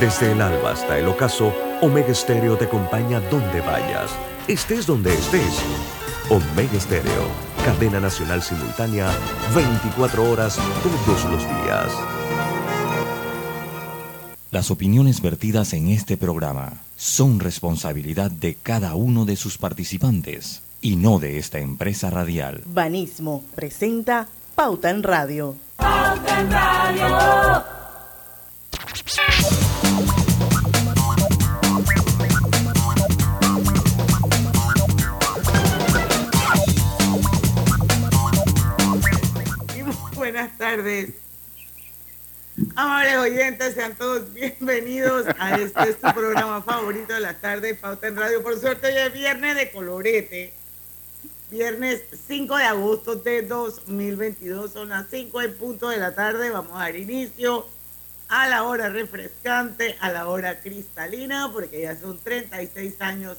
Desde el alba hasta el ocaso, Omega Stereo te acompaña donde vayas, estés donde estés. Omega Stereo, cadena nacional simultánea, 24 horas todos los días. Las opiniones vertidas en este programa son responsabilidad de cada uno de sus participantes y no de esta empresa radial. Banismo presenta Pauta en Radio. Pauta en Radio. Buenas tardes. Amables oyentes, sean todos bienvenidos a este su programa favorito de la tarde, Pauta en Radio. Por suerte, hoy es viernes de colorete. Viernes 5 de agosto de 2022, son las 5 en punto de la tarde. Vamos a dar inicio a la hora refrescante, a la hora cristalina, porque ya son 36 años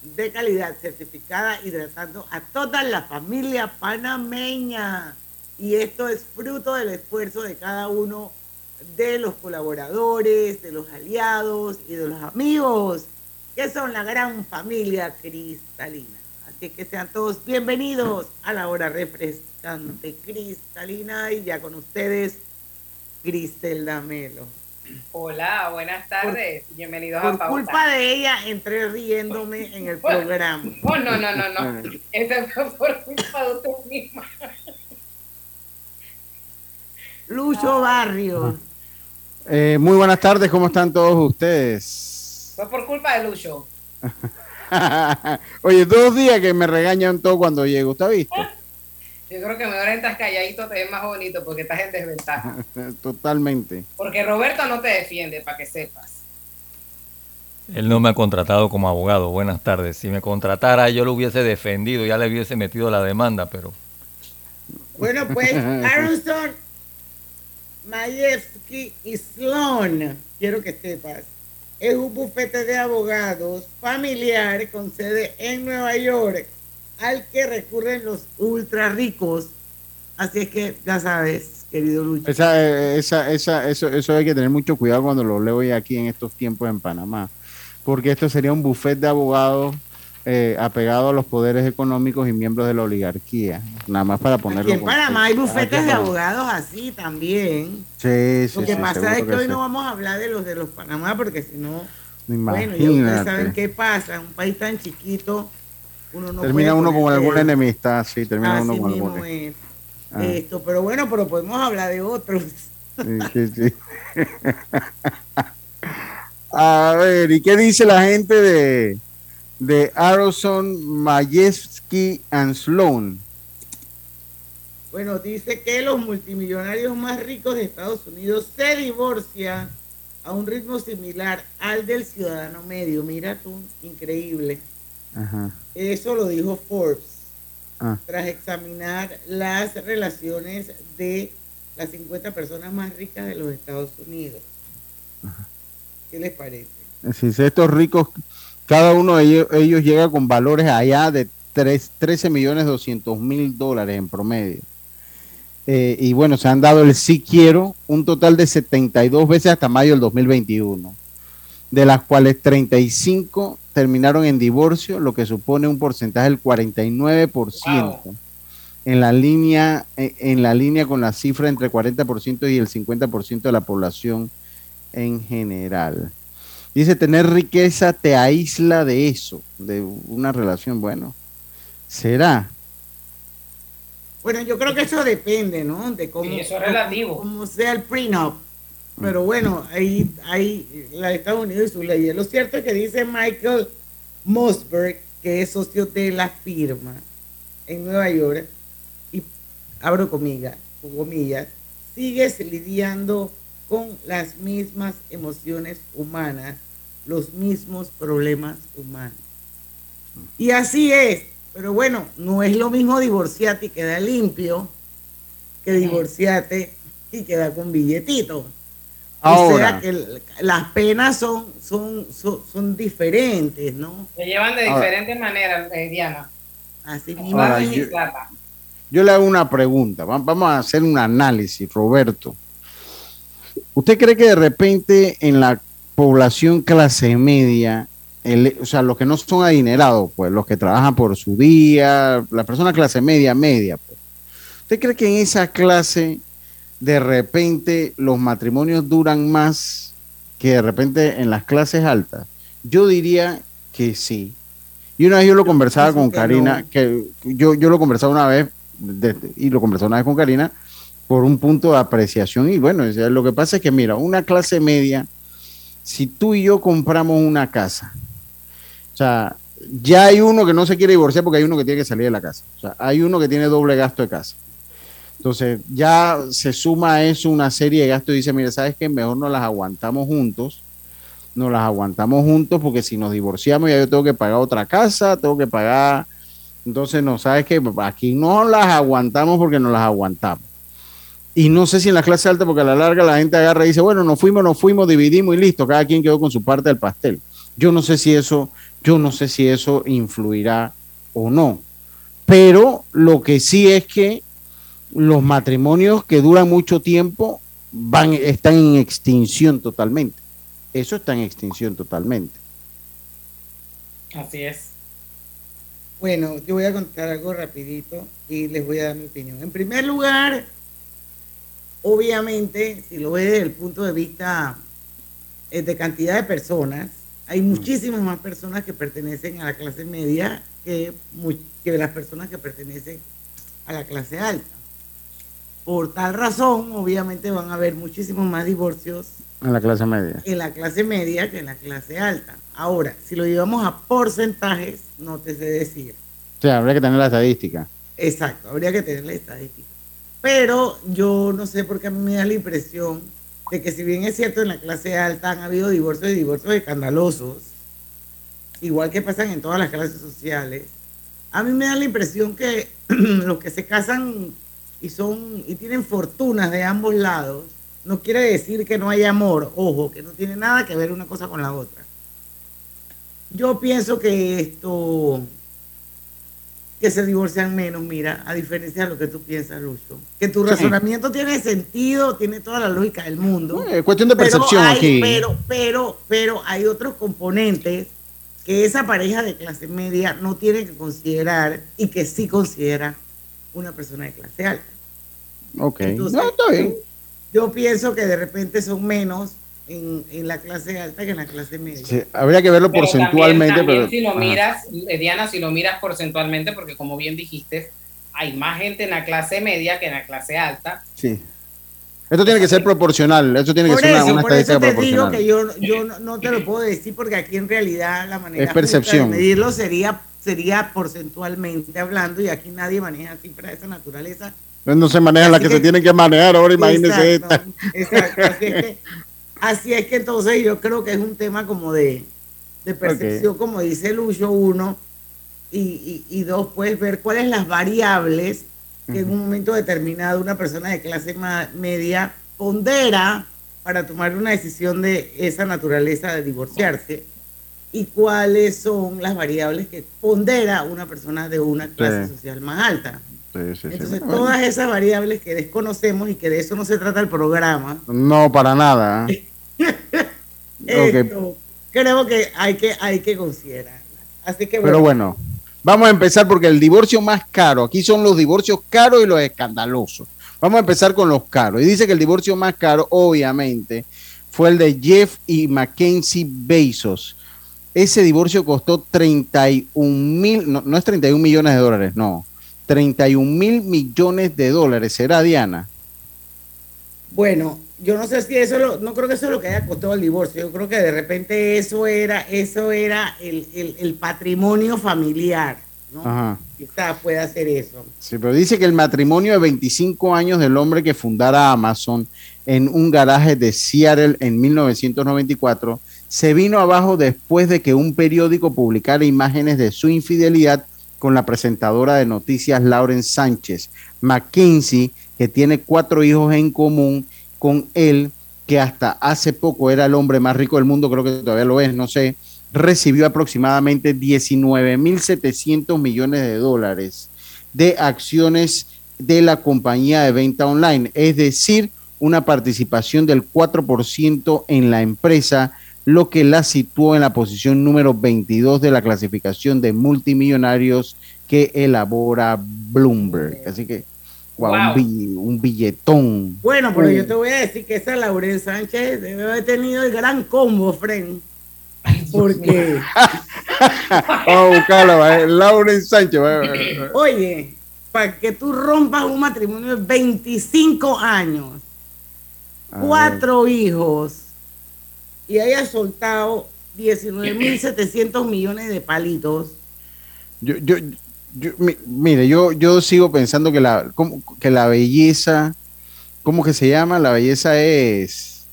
de calidad certificada, hidratando a toda la familia panameña. Y esto es fruto del esfuerzo de cada uno de los colaboradores, de los aliados y de los amigos, que son la gran familia cristalina. Así que sean todos bienvenidos a la hora refrescante cristalina y ya con ustedes, Griselda Melo. Hola, buenas tardes. Bienvenidos a Por culpa de ella entré riéndome en el programa. Oh, no, no, no, no. Esto fue por culpa de usted misma. Lucho Barrio. Eh, muy buenas tardes, ¿cómo están todos ustedes? Fue por culpa de Lucho. Oye, dos días que me regañan todo cuando llego, ¿está visto? Yo creo que mejor entras calladito, te ves más bonito porque estás en desventaja. Totalmente. Porque Roberto no te defiende, para que sepas. Él no me ha contratado como abogado. Buenas tardes. Si me contratara, yo lo hubiese defendido, ya le hubiese metido la demanda, pero. Bueno, pues, Aronson Mayevsky y Sloan, quiero que sepas, es un bufete de abogados familiar con sede en Nueva York al que recurren los ultra ricos. Así es que ya sabes, querido Lucho. Esa, esa, esa, eso, eso hay que tener mucho cuidado cuando lo leo aquí en estos tiempos en Panamá, porque esto sería un bufete de abogados eh, apegado a los poderes económicos y miembros de la oligarquía. Nada más para ponerlo. Aquí en Panamá hay bufetes de abogados así también. Sí, sí. Lo que sí, pasa es que, que hoy sí. no vamos a hablar de los de los Panamá porque si no, bueno, ya ustedes saben qué pasa. Un país tan chiquito, uno no termina uno con alguna enemistad, sí, termina Así uno con alguna. es. Ah. Esto, pero bueno, pero podemos hablar de otros. Sí, sí, sí. A ver, ¿y qué dice la gente de, de Aronson, Majewski and Sloan? Bueno, dice que los multimillonarios más ricos de Estados Unidos se divorcian a un ritmo similar al del ciudadano medio. Mira tú, increíble. Ajá. Eso lo dijo Forbes Ah. tras examinar las relaciones de las 50 personas más ricas de los Estados Unidos. ¿Qué les parece? Si estos ricos, cada uno de ellos, ellos llega con valores allá de tres- 13 millones 200 mil dólares en promedio. Eh, y bueno, se han dado el sí quiero un total de 72 veces hasta mayo del 2021, de las cuales 35 terminaron en divorcio, lo que supone un porcentaje del 49%. En la línea eh, en la línea con la cifra entre 40% y el 50% de la población en general. Dice, tener riqueza te aísla de eso, de una relación, bueno, será. Bueno, yo creo que eso depende, ¿no? De cómo, Sí, eso es relativo. cómo sea el prenup. Pero bueno, ahí hay la de Estados Unidos y sus leyes. Lo cierto es que dice Michael Mosberg, que es socio de la firma en Nueva York, y abro comillas, comillas, sigues lidiando con las mismas emociones humanas, los mismos problemas humanos. Y así es, pero bueno, no es lo mismo divorciarte y quedar limpio que divorciarte y quedar con billetito. o Ahora. sea que las penas son, son, son, son diferentes, ¿no? Se llevan de Ahora. diferentes maneras, eh, Diana. Así mismo yo-. Yo le hago una pregunta, va- vamos a hacer un análisis, Roberto. ¿Usted cree que de repente en la población clase media, o sea, los que no son adinerados, pues, los que trabajan por su día, la persona clase media, media, pues. ¿Usted cree que en esa clase de repente los matrimonios duran más que de repente en las clases altas? Yo diría que sí. Y una vez yo lo conversaba con Karina, que yo, yo lo conversaba una vez, y lo conversaba una vez con Karina, por un punto de apreciación. Y bueno, lo que pasa es que, mira, una clase media, si tú y yo compramos una casa, o sea, ya hay uno que no se quiere divorciar porque hay uno que tiene que salir de la casa. O sea, hay uno que tiene doble gasto de casa. Entonces, ya se suma a eso una serie de gastos y dice, mira, ¿sabes qué? Mejor nos las aguantamos juntos. Nos las aguantamos juntos porque si nos divorciamos ya yo tengo que pagar otra casa, tengo que pagar... Entonces, no, ¿sabes qué? Aquí no las aguantamos porque nos las aguantamos. Y no sé si en la clase alta, porque a la larga la gente agarra y dice, bueno, nos fuimos, nos fuimos, dividimos y listo, cada quien quedó con su parte del pastel. Yo no sé si eso yo no sé si eso influirá o no. Pero lo que sí es que los matrimonios que duran mucho tiempo van, están en extinción totalmente. Eso está en extinción totalmente. Así es. Bueno, yo voy a contar algo rapidito y les voy a dar mi opinión. En primer lugar, obviamente, si lo ve desde el punto de vista eh, de cantidad de personas, hay muchísimas más personas que pertenecen a la clase media que, que las personas que pertenecen a la clase alta. Por tal razón, obviamente van a haber muchísimos más divorcios en la clase media. En la clase media que en la clase alta. Ahora, si lo llevamos a porcentajes, no te sé decir. O sea, habría que tener la estadística. Exacto, habría que tener la estadística. Pero yo no sé por qué a mí me da la impresión de que si bien es cierto en la clase alta han habido divorcios y divorcios escandalosos, igual que pasan en todas las clases sociales, a mí me da la impresión que los que se casan y son y tienen fortunas de ambos lados, no quiere decir que no haya amor, ojo, que no tiene nada que ver una cosa con la otra. Yo pienso que esto que se divorcian menos, mira, a diferencia de lo que tú piensas, Lucho. Que tu razonamiento tiene sentido, tiene toda la lógica del mundo. Es cuestión de percepción pero aquí. Pero, pero, pero hay otros componentes que esa pareja de clase media no tiene que considerar y que sí considera una persona de clase alta. Ok, no, está bien. yo pienso que de repente son menos en, la clase alta que en la clase media. habría que verlo porcentualmente. pero, si lo miras, eh, Diana, si lo miras porcentualmente, porque como bien dijiste, hay más gente en la clase media que en la clase alta. Sí. Esto tiene que ser proporcional, eso tiene que ser una, una por eso te digo que yo, yo no, te lo puedo decir porque aquí en realidad la manera es percepción. de medirlo sería, sería porcentualmente hablando y aquí nadie maneja cifras de esa naturaleza. No se maneja la que, se tienen que manejar ahora, imagínese esta. Exacto, así es que Así es que entonces yo creo que es un tema como de, percepción, como dice Lucho, uno, y, dos, puedes ver cuáles las variables que en un momento determinado una persona de clase media pondera para tomar una decisión de esa naturaleza de divorciarse y cuáles son las variables que pondera una persona de una clase social más alta. Entonces, todas esas variables que desconocemos y que de eso no se trata el programa. No, para nada. creo que hay que, hay que considerarla. Así que Pero bueno, vamos a empezar porque el divorcio más caro, aquí son los divorcios caros y los escandalosos. Vamos a empezar con los caros. Y dice que el divorcio más caro, obviamente, fue el de Jeff y Mackenzie Bezos. Ese divorcio costó 31 mil, no, no es 31 millones de dólares, no, 31 mil millones de dólares. ¿Será Diana? Bueno, yo no sé si eso, no creo que eso es lo que haya costado el divorcio, yo creo que de repente eso era, eso era el, patrimonio familiar, ¿no? Ajá. Quizás pueda hacer eso. Sí, pero dice que el matrimonio de 25 años del hombre que fundara Amazon en un garaje de Seattle en 1994 se vino abajo después de que un periódico publicara imágenes de su infidelidad con la presentadora de noticias Lauren Sánchez. McKinsey, que tiene cuatro hijos en común, con él, que hasta hace poco era el hombre más rico del mundo, creo que todavía lo es, no sé, recibió aproximadamente 19.700 millones de dólares de acciones de la compañía de venta online, es decir, una participación del 4% en la empresa, lo que la situó en la posición número 22 de la clasificación de multimillonarios que elabora Bloomberg. Así que, wow, Wow. Un, bill- un billetón. Bueno, pero Uh. yo te voy a decir que esa Lauren Sánchez debe haber tenido el gran combo, Fren. Porque, Vamos a buscarla, eh, Lauren Sánchez. va, va. oye, para que tú rompas un matrimonio de 25 años, A ver. cuatro hijos y hayas soltado 19.700 millones de palitos. Yo, yo, yo- mi- mire, yo, yo sigo pensando que la, como- que la belleza, ¿cómo que se llama? La belleza es...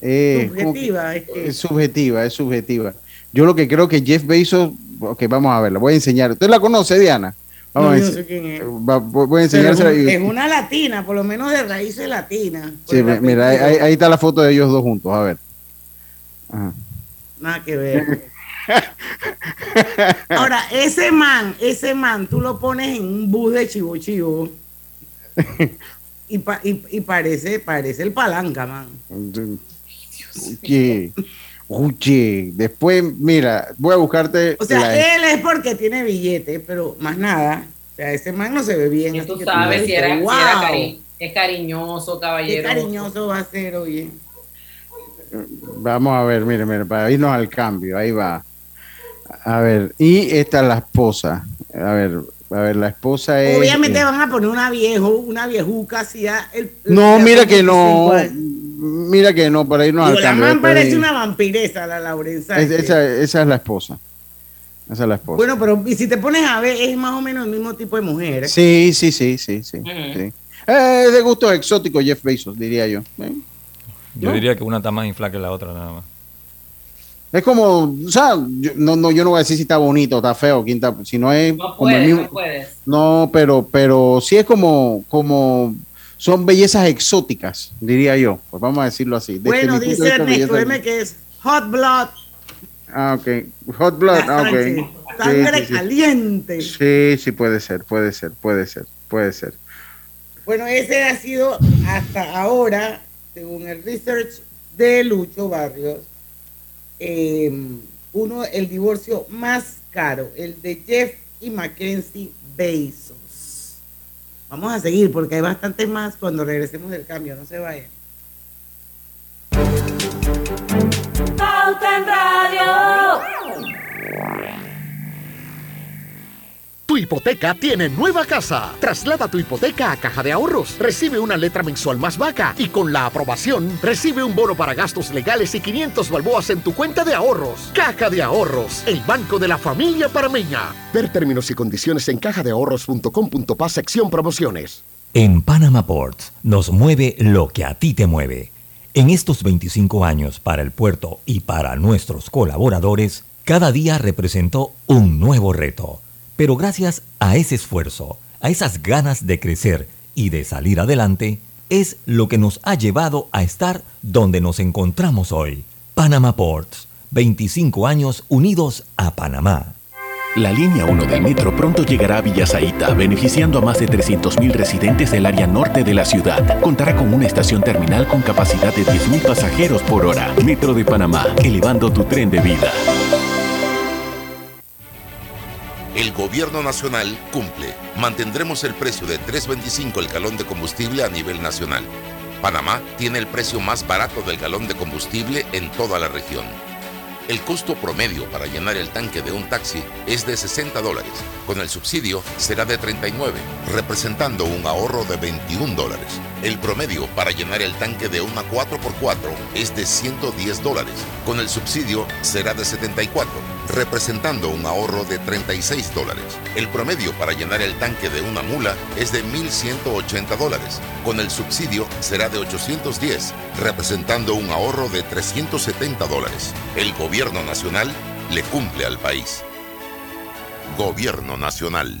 eh, ¿cómo que- Subjetiva, es que- es subjetiva, es subjetiva. Yo lo que creo que Jeff Bezos, ok, vamos a ver, la voy a enseñar. ¿Usted la conoce, Diana? Vamos No, a yo sé quién es. va- voy a es, enseñársela. es una latina, por lo menos de raíces latinas. Sí, mira, ahí, apellido. ahí- ahí está la foto de ellos dos juntos, a ver. Ajá. Nada que ver. Ahora, ese man, ese man, tú lo pones en un bus de chivo chivo y, pa- y, y parece, parece el palanca, man. Oye, oye, después, mira, voy a buscarte. O sea, la- él es porque tiene billete, pero más nada. O sea, ese man no se ve bien. Y tú que sabes si dices, era, si "Wow, era cari- es cariñoso, Qué caballero. cariñoso va a ser, oye. Vamos a ver, mire, mire, para irnos al cambio, ahí va. A ver, y esta es la esposa. A ver, a ver, la esposa es. Obviamente eh, van a poner una viejo, una viejuca así. ya el- No, el- mira que no. 25 años. Mira que no, para irnos Digo, al la cambio. man parece una vampiresa, la Laurenza. es- esa, esa es la esposa. Esa es la esposa. Bueno, pero y si te pones a ver, es más o menos el mismo tipo de mujer. Sí, sí, sí, sí, sí. Sí. Eh, Es de gusto exótico Jeff Bezos, diría yo. ¿eh? Yo ¿No? diría que una está más inflada que la otra, nada más. Es como, o sea, yo no, no, yo no voy a decir si está bonito está feo, quién está- si no es No como el puedes, mismo. no puedes. No, pero, pero sí es como, como, son bellezas exóticas, diría yo. Pues vamos a decirlo así. Desde Bueno, dice Ernesto M que es hot blood, Ah, ok. Hot blood, ah, ok. Sangre sí, sí. caliente. Sí, sí, puede ser, puede ser, puede ser, puede ser. Bueno, ese ha sido hasta ahora, según el research de Lucho Barrios, eh, uno, el divorcio más caro, el de Jeff y Mackenzie Bezos. Vamos a seguir porque hay bastantes más cuando regresemos del cambio, no se vayan. Pauta en Radio. Tu hipoteca tiene nueva casa. Traslada tu hipoteca a Caja de Ahorros. Recibe una letra mensual más vaca y con la aprobación recibe un bono para gastos legales y 500 balboas en tu cuenta de ahorros. Caja de Ahorros, el banco de la familia parameña. Ver términos y condiciones en cajadeahorros.com.pa sección promociones. En Panama Ports nos mueve lo que a ti te mueve. En estos 25 años para el puerto y para nuestros colaboradores, cada día representó un nuevo reto. Pero gracias a ese esfuerzo, a esas ganas de crecer y de salir adelante, es lo que nos ha llevado a estar donde nos encontramos hoy. Panama Ports, 25 años unidos a Panamá. La línea 1 del metro pronto llegará a Villasaita, beneficiando a más de 300.000 residentes del área norte de la ciudad. Contará con una estación terminal con capacidad de 10.000 pasajeros por hora. Metro de Panamá, elevando tu tren de vida. El gobierno nacional cumple. Mantendremos el precio de 3.25 el galón de combustible a nivel nacional. Panamá tiene el precio más barato del galón de combustible en toda la región. El costo promedio para llenar el tanque de un taxi es de 60 dólares. Con el subsidio será de 39, representando un ahorro de 21 dólares. El promedio para llenar el tanque de una 4x4 es de 110 dólares. Con el subsidio será de 74, representando un ahorro de 36 dólares. El promedio para llenar el tanque de una mula es de 1.180 dólares. Con el subsidio será de 810, representando un ahorro de 370 dólares. El gobierno nacional le cumple al país. Gobierno nacional.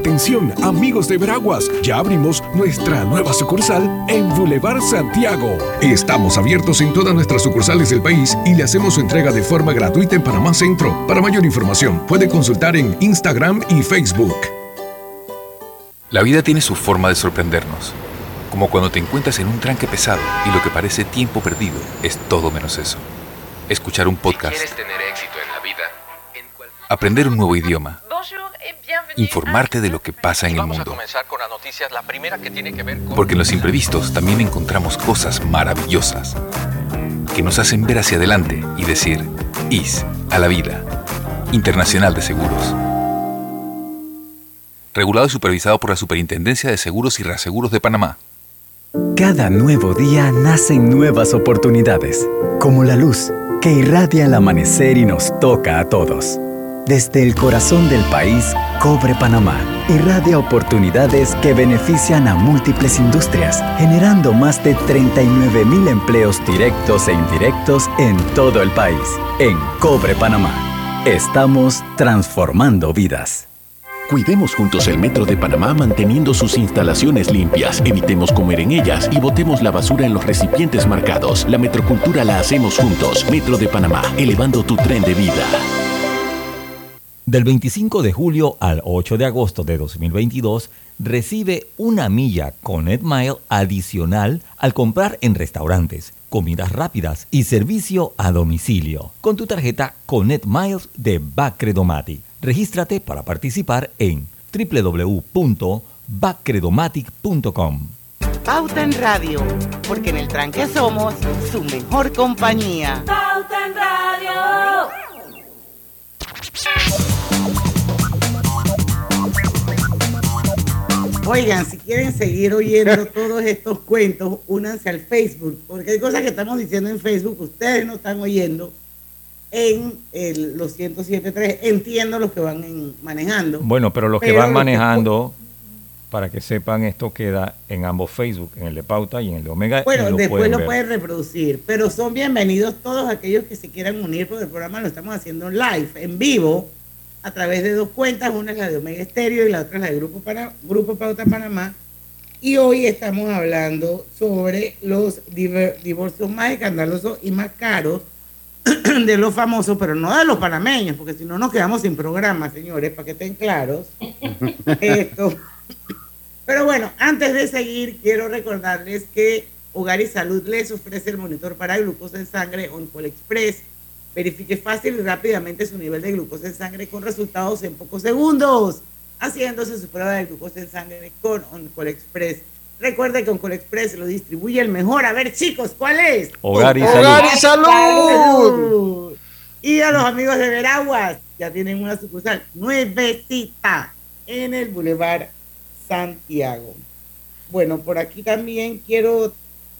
Atención, amigos de Veraguas, ya abrimos nuestra nueva sucursal en Boulevard Santiago. Estamos abiertos en todas nuestras sucursales del país y le hacemos su entrega de forma gratuita en Panamá Centro. Para mayor información, puede consultar en Instagram y Facebook. La vida tiene su forma de sorprendernos, como cuando te encuentras en un tranque pesado y lo que parece tiempo perdido es todo menos eso. Escuchar un podcast. tener éxito en la vida, Aprender un nuevo idioma. Informarte de lo que pasa en el a mundo. comenzar con la noticias, la primera que tiene que ver con... Porque en los imprevistos también encontramos cosas maravillosas que nos hacen ver hacia adelante y decir, IS a la vida. Internacional de Seguros. Regulado y supervisado por la Superintendencia de Seguros y Reaseguros de Panamá. Cada nuevo día nacen nuevas oportunidades, como la luz que irradia el amanecer y nos toca a todos. Desde el corazón del país, Cobre Panamá irradia oportunidades que benefician a múltiples industrias, generando más de 39 mil empleos directos e indirectos en todo el país. En Cobre Panamá, estamos transformando vidas. Cuidemos juntos el Metro de Panamá manteniendo sus instalaciones limpias, evitemos comer en ellas y botemos la basura en los recipientes marcados. La metrocultura la hacemos juntos. Metro de Panamá, elevando tu tren de vida. Del 25 de julio al 8 de agosto de 2022, recibe una milla con Mile adicional al comprar en restaurantes, comidas rápidas y servicio a domicilio con tu tarjeta Connect Miles de Bacredomatic. Regístrate para participar en www.bacredomatic.com. Pauta en Radio, porque en el tranque somos su mejor compañía. Pauta en Radio. Oigan, si quieren seguir oyendo todos estos cuentos, únanse al Facebook, porque hay cosas que estamos diciendo en Facebook que ustedes no están oyendo en el, los 107.3. Entiendo los que van en- manejando. Bueno, pero los que van los que- manejando, para que sepan, esto queda en ambos Facebook, en el de Pauta y en el de Omega. Bueno, lo después pueden lo ver. pueden reproducir, pero son bienvenidos todos aquellos que se quieran unir porque el programa lo estamos haciendo en live, en vivo, a través de dos cuentas, una es la de Omega Estéreo y la otra es la de Grupo, Pauta Panamá. Y hoy estamos hablando sobre los diver- divorcios más escandalosos y más caros de los famosos, pero no de los panameños, porque si no nos quedamos sin programa, señores, para que estén claros. Esto. Pero bueno, antes de seguir, quiero recordarles que Hogar y Salud les ofrece el monitor para glucosa en sangre OnCall Express. Verifique fácil y rápidamente su nivel de glucosa en sangre con resultados en pocos segundos, haciéndose su prueba de glucosa en sangre con OnCall Express. Recuerde que OnCall Express lo distribuye el mejor. A ver, chicos, ¿cuál es? Hogar y Hogar y Salud. salud. Y a los amigos de Veraguas, ya tienen una sucursal nuevecita en el Boulevard Santiago. Bueno, por aquí también quiero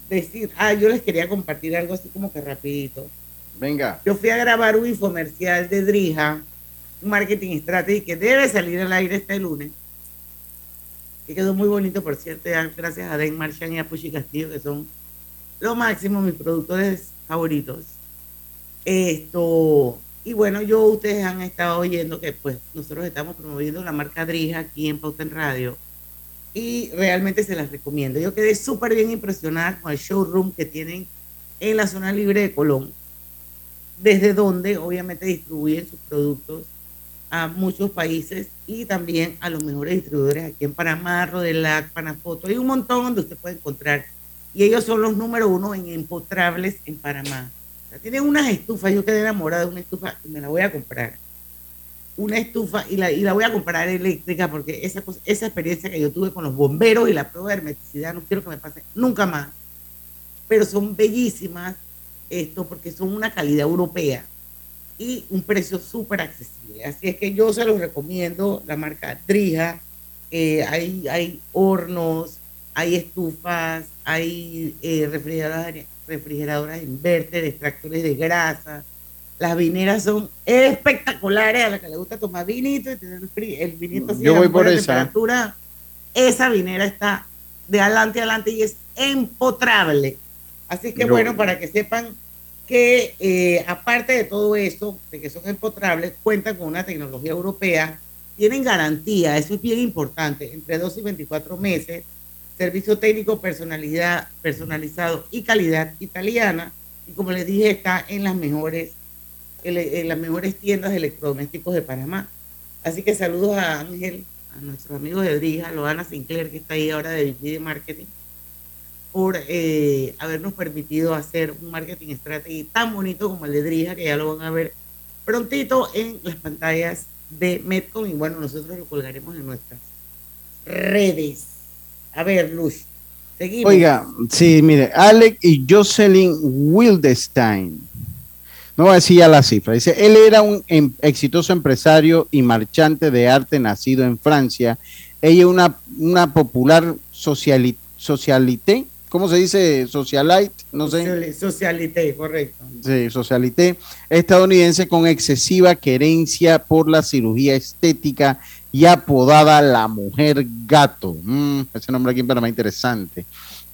decir, ah, yo les quería compartir algo así como que rapidito. Venga. Yo fui a grabar un infomercial de Drija, un marketing strategy que debe salir al aire este lunes. Que quedó muy bonito, por cierto, gracias a Den Marchand y a Puchi Castillo, que son lo máximo, mis productores favoritos. Esto, y bueno, yo, ustedes han estado oyendo que pues nosotros estamos promoviendo la marca Drija aquí en Pauta en Radio y realmente se las recomiendo. Yo quedé súper bien impresionada con el showroom que tienen en la zona libre de Colón, desde donde obviamente distribuyen sus productos a muchos países y también a los mejores distribuidores aquí en Panamá, Rodelac, Panafoto. Hay un montón donde usted puede encontrar. Y ellos son los número uno en empotrables en Panamá. Tienen unas estufas, yo quedé enamorada de una estufa y me la voy a comprar. Una estufa y la, y la voy a comprar eléctrica porque esa, esa experiencia que yo tuve con los bomberos y la prueba de hermeticidad no quiero que me pase nunca más. Pero son bellísimas esto porque son una calidad europea y un precio súper accesible. Así es que yo se los recomiendo, la marca Drija. Eh, hay, hay hornos, hay estufas, hay eh, refrigeradoras, refrigeradoras inverter, extractores de grasa. Las vineras son espectaculares a la que le gusta tomar vinito y tener el, vinito así Yo voy por esa. temperatura. Esa vinera está de adelante a adelante y es empotrable. Así que bueno, para que sepan que eh, aparte de todo esto, de que son empotrables, cuentan con una tecnología europea, tienen garantía, eso es bien importante, entre 2 y 24 meses, servicio técnico personalidad, personalizado y calidad italiana, y como les dije, está en las mejores, en las mejores tiendas de electrodomésticos de Panamá. Así que saludos a Ángel, a nuestros amigos de Drija, Loana Sinclair, que está ahí ahora de VP de Marketing, por eh, habernos permitido hacer un marketing strategy tan bonito como el de Drija, que ya lo van a ver prontito en las pantallas de Metcom. Y bueno, nosotros lo colgaremos en nuestras redes. A ver, Luz, seguimos. Oiga, sí, mire, Alec y Jocelyn Wildestein. No voy a decir ya la cifra. Dice, él era un em- exitoso empresario y marchante de arte nacido en Francia. Ella una, una popular sociali- socialité, ¿cómo se dice? Socialite, no sé. Social- Socialité, correcto. Sí, socialité estadounidense con excesiva querencia por la cirugía estética y apodada la mujer gato. Mm, ese nombre aquí en Panamá interesante.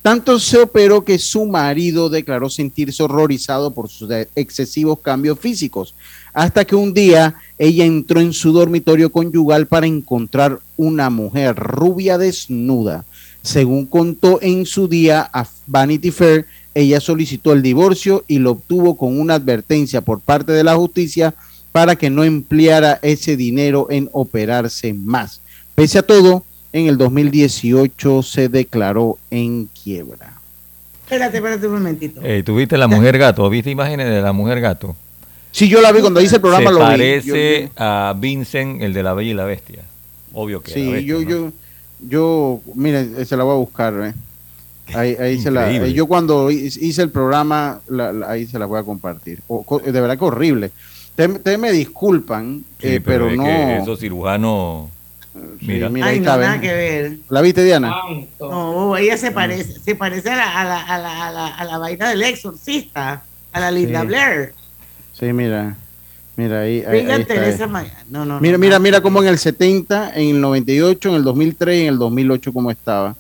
Tanto se operó que su marido declaró sentirse horrorizado por sus excesivos cambios físicos, hasta que un día ella entró en su dormitorio conyugal para encontrar una mujer rubia desnuda. Según contó en su día a Vanity Fair, ella solicitó el divorcio y lo obtuvo con una advertencia por parte de la justicia para que no empleara ese dinero en operarse más. Pese a todo, en el 2018 se declaró en quiebra. Espérate, espérate un momentito. Eh, ¿Tuviste la mujer gato? ¿Viste imágenes de la mujer gato? Sí, yo la vi cuando hice el programa, Se lo vi. parece Yo- a Vincent, el de la Bella y la Bestia. Obvio que la Sí, bestia, yo, ¿no? yo, yo, mire, se la voy a buscar, ¿eh? Ahí, ahí se la, yo cuando hi- hice el programa, la- la- ahí se la voy a compartir. O- de verdad que horrible. Ustedes me disculpan, Sí, eh, pero, es no. que esos cirujanos. Mira, mira, Ay, ahí no, está, nada ver. ¿La viste, Diana? No, ella se parece, se parece a la, a la, a la, a la, a la vaina del exorcista, a la Linda Sí. Blair. Sí, mira. Mira, ahí, ahí, ahí está. No, no, Mira, no, mira, mira cómo en el 70, en el 98, en el 2003 y en el 2008 cómo estaba.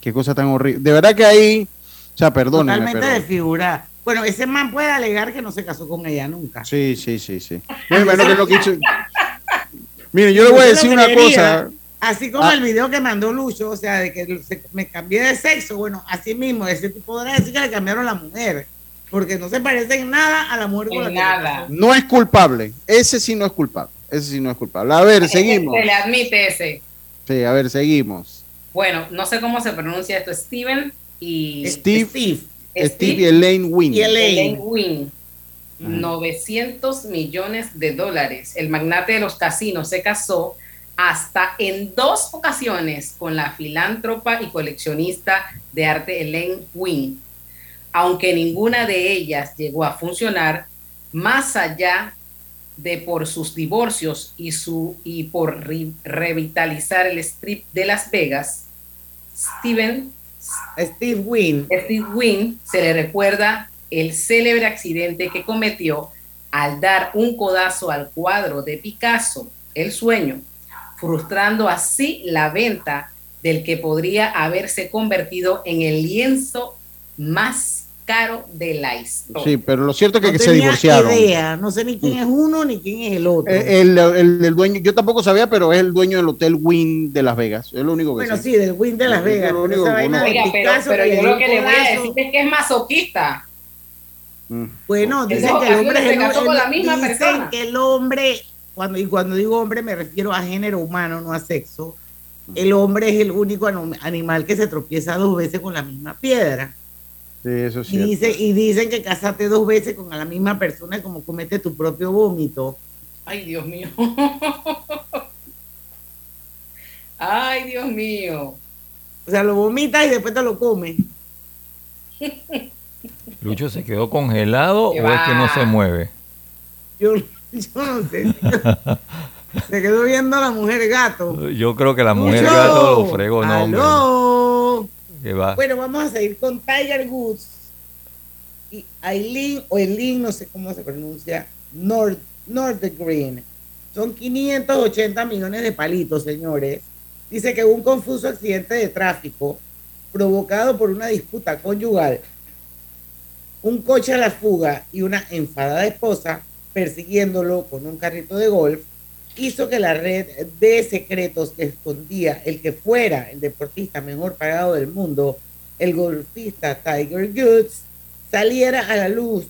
Qué cosa tan horrible. De verdad que ahí, o sea, perdónenme, Totalmente pero... desfigurada. Bueno, ese man puede alegar que no se casó con ella nunca. Sí, sí, sí, sí. Lo que lo que hizo- Mire, yo le voy a decir una cosa. Así como Ah. el video que mandó Lucho, o sea, de que se- me cambié de sexo, bueno, así mismo, ese tipo podrá decir que le cambiaron la mujer, porque no se parece en nada a la mujer con la En nada. No es culpable. Ese sí no es culpable. Ese sí no es culpable. A ver, seguimos. Se le admite ese. Sí, a ver, seguimos. Bueno, no sé cómo se pronuncia esto. Steven y Steve, Steve, Steve y Elaine Wynn. Y Elaine. Elaine Wynn. 900 millones de dólares. El magnate de los casinos se casó hasta en dos ocasiones con la filántropa y coleccionista de arte Elaine Wynn. Aunque ninguna de ellas llegó a funcionar, más allá de por sus divorcios y, su, y por re- revitalizar el strip de Las Vegas, Steven Steve Wynn. Steve Wynn se le recuerda el célebre accidente que cometió al dar un codazo al cuadro de Picasso, El sueño, frustrando así la venta del que podría haberse convertido en el lienzo más caro de la historia. Sí, pero lo cierto es que, No que se divorciaron. idea, no sé ni quién es uno ni quién es el otro. Eh, El, el- el dueño, yo tampoco sabía, pero es el dueño del Hotel Wynn de Las Vegas. Es lo único que bueno, sé. sí, del Wynn de Las Vegas. lo pero único Oiga, pero, Picasso pero que yo lo que le voy a decir es que es masoquista. Mm. Bueno, En dicen que el hombre es el, con la misma dicen persona. que el hombre, cuando, y cuando digo hombre me refiero a género humano, no a sexo. El hombre es el único animal que se tropieza dos veces con la misma piedra. Sí, eso es Y, cierto. dice, y dicen que casarte dos veces con la misma persona es como comete tu propio vómito. Ay, Dios mío. Ay, Dios mío. O sea, lo vomitas y después te lo comes. ¿Lucho se quedó congelado o es que no se mueve? Yo, yo no sé. Se quedó viendo a la mujer gato. Yo creo que la mujer Lucho, gato lo fregó, no. Bueno, vamos a seguir con Tiger Woods y Aileen o Eileen, no sé cómo se pronuncia, Nord, Nordgreen. Son 580 millones de palitos, señores. Dice que hubo un confuso accidente de tráfico provocado por una disputa conyugal, un coche a la fuga y una enfadada esposa persiguiéndolo con un carrito de golf, hizo que la red de secretos que escondía el que fuera el deportista mejor pagado del mundo, el golfista Tiger Woods, saliera a la luz.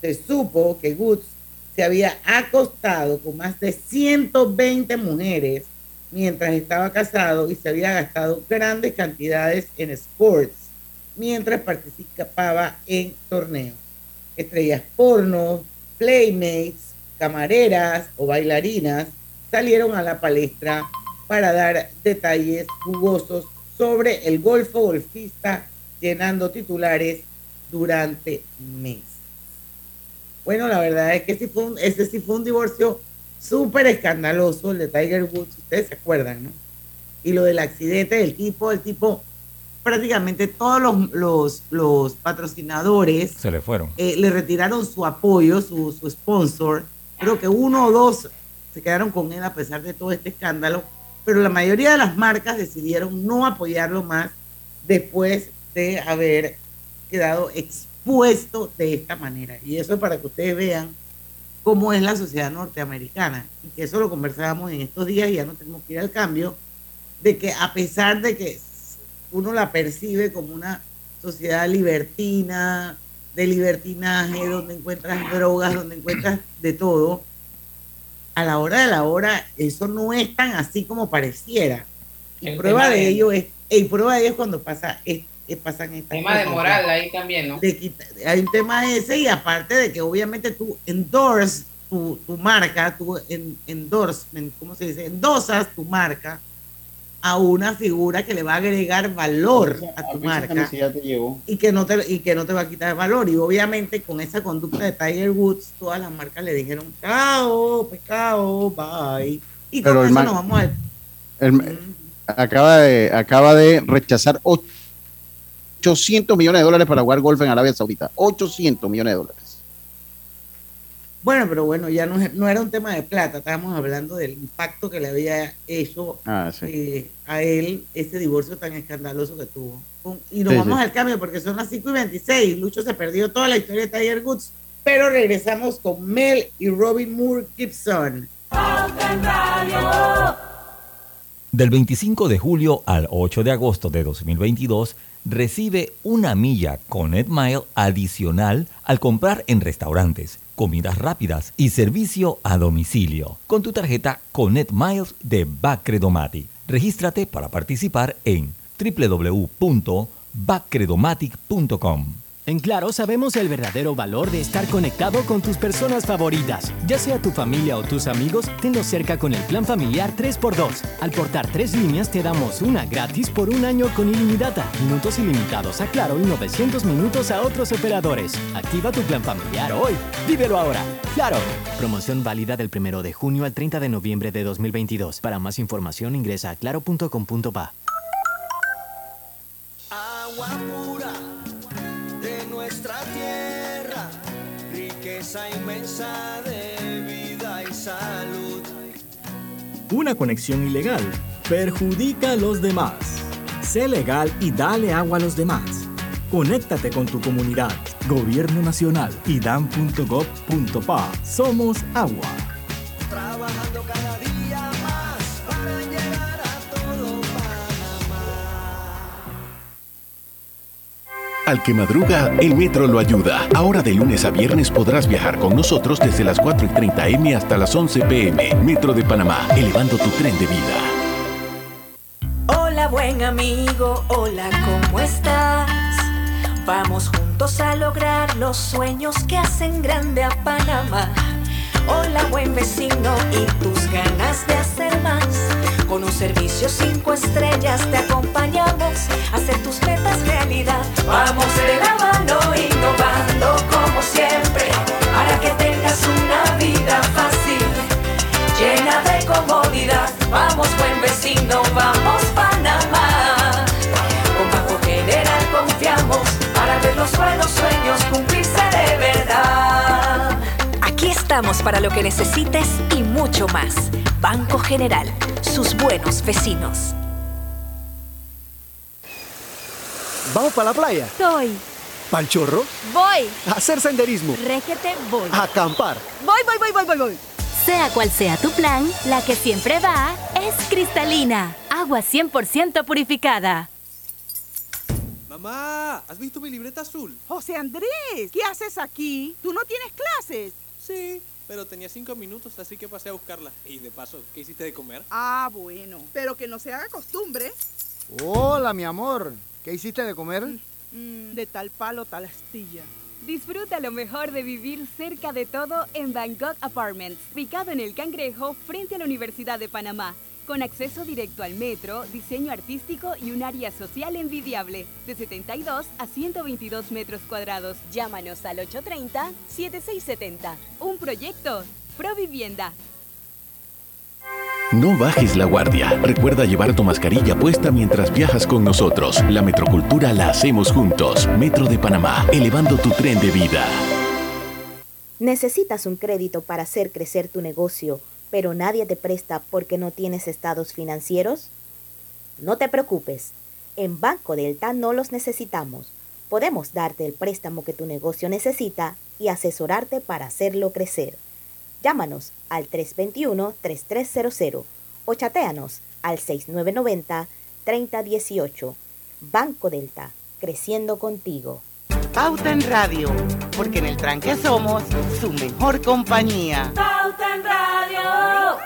Se supo que Woods se había acostado con más de 120 mujeres mientras estaba casado y se había gastado grandes cantidades en sports mientras participaba en torneos. Estrellas porno, playmates, camareras o bailarinas salieron a la palestra para dar detalles jugosos sobre el golfo golfista llenando titulares durante meses. Bueno, la verdad es que sí fue un, ese sí fue un divorcio súper escandaloso, el de Tiger Woods, ustedes se acuerdan, ¿no? Y lo del accidente del tipo, el tipo, prácticamente todos los, los, los patrocinadores Se le fueron. eh, le retiraron su apoyo, su, su sponsor. Creo que uno o dos se quedaron con él a pesar de todo este escándalo, pero la mayoría de las marcas decidieron no apoyarlo más después de haber quedado expuesto de esta manera. Y eso es para que ustedes vean cómo es la sociedad norteamericana. Y que eso lo conversábamos en estos días y ya no tenemos que ir al cambio, de que a pesar de que uno la percibe como una sociedad libertina, de libertinaje, donde encuentras drogas, donde encuentras de todo, a la hora de la hora eso no es tan así como pareciera. Y El prueba de de- ello es, y prueba de ello es cuando pasa, es, es- pasan estas Tema de cosas. moral ahí también, ¿no? De hay un tema ese y aparte de que obviamente tú endorse tu, tu marca, tu en, endorsement, ¿cómo se dice? Endosas tu marca a una figura que le va a agregar valor a tu marca y que no te y que no te va a quitar valor y obviamente con esa conducta de Tiger Woods todas las marcas le dijeron chao pescado bye y Pero con el eso nos vamos a El- acaba, de, acaba de rechazar 800 millones de dólares para jugar golf en Arabia Saudita. 800 millones de dólares. Bueno pero bueno ya no, era un tema de plata estábamos hablando del impacto que le había hecho Ah, sí. eh, a él ese divorcio tan escandaloso que tuvo y nos Sí, vamos sí. al cambio porque son las 5 y 26 Lucho se perdió toda la historia de Tiger Woods pero regresamos con Mel y Robin Moore Gibson Del 25 de julio al 8 de agosto de 2022, recibe una milla con Mile adicional al comprar en restaurantes, comidas rápidas y servicio a domicilio con tu tarjeta Connect Miles de Bacredomatic. Regístrate para participar en www.bacredomatic.com. En Claro sabemos el verdadero valor de estar conectado con tus personas favoritas. Ya sea tu familia o tus amigos, tenlos cerca con el plan familiar 3x2. Al portar tres líneas te damos una gratis por un año con ilimitada, minutos ilimitados a Claro y 900 minutos a otros operadores. Activa tu plan familiar hoy. Vívelo ahora. Claro. Promoción válida del 1 de junio al 30 de noviembre de 2022. Para más información ingresa a claro.com.pa. Agua pura nuestra tierra, riqueza inmensa de vida y salud. Una conexión ilegal perjudica a los demás. Sé legal y dale agua a los demás. Conéctate con tu comunidad. Gobierno Nacional y dan.gov.pa. Somos agua. Trabajando Al que madruga, el metro lo ayuda. Ahora de lunes a viernes podrás viajar con nosotros desde las 4 y 30 M hasta las 11 PM. Metro de Panamá, elevando tu tren de vida. Hola buen amigo, hola, ¿cómo estás? Vamos juntos a lograr los sueños que hacen grande a Panamá. Hola buen vecino y tus ganas de hacer más. Con un servicio cinco estrellas te acompañamos a hacer tus metas realidad. Vamos de la mano innovando como siempre para que tengas una vida fácil llena de comodidad. Vamos, buen vecino, vamos, estamos para lo que necesites y mucho más. Banco General, sus buenos vecinos. ¿Vamos para la playa? Soy. ¿Pal chorro? Voy. A hacer senderismo. Régete, voy. A acampar. Voy, voy, voy, voy, voy, voy. Sea cual sea tu plan, la que siempre va es cristalina. Agua 100% purificada. Mamá, ¿has visto mi libreta azul? José Andrés, ¿qué haces aquí? ¿Tú no tienes clases? Sí, pero tenía cinco minutos, así que pasé a buscarla. Y de paso, ¿qué hiciste de comer? Ah, bueno, pero que no se haga costumbre. Hola, mi amor. ¿Qué hiciste de comer? Mm, de tal palo, tal astilla. Disfruta lo mejor de vivir cerca de todo en Bangkok Apartments, ubicado en el Cangrejo frente a la Universidad de Panamá, con acceso directo al metro, diseño artístico y un área social envidiable, de 72 a 122 metros cuadrados. Llámanos al 830-7670. Un proyecto, Provivienda. No bajes la guardia. Recuerda llevar tu mascarilla puesta mientras viajas con nosotros. La metrocultura la hacemos juntos. Metro de Panamá, elevando tu tren de vida. ¿Necesitas un crédito para hacer crecer tu negocio, pero nadie te presta porque no tienes estados financieros? No te preocupes. En Banco Delta no los necesitamos. Podemos darte el préstamo que tu negocio necesita y asesorarte para hacerlo crecer. Llámanos al 321-3300 o chateanos al 6990-3018. Banco Delta, creciendo contigo. Pauta en Radio, porque en el tranque somos su mejor compañía. Pauta en Radio.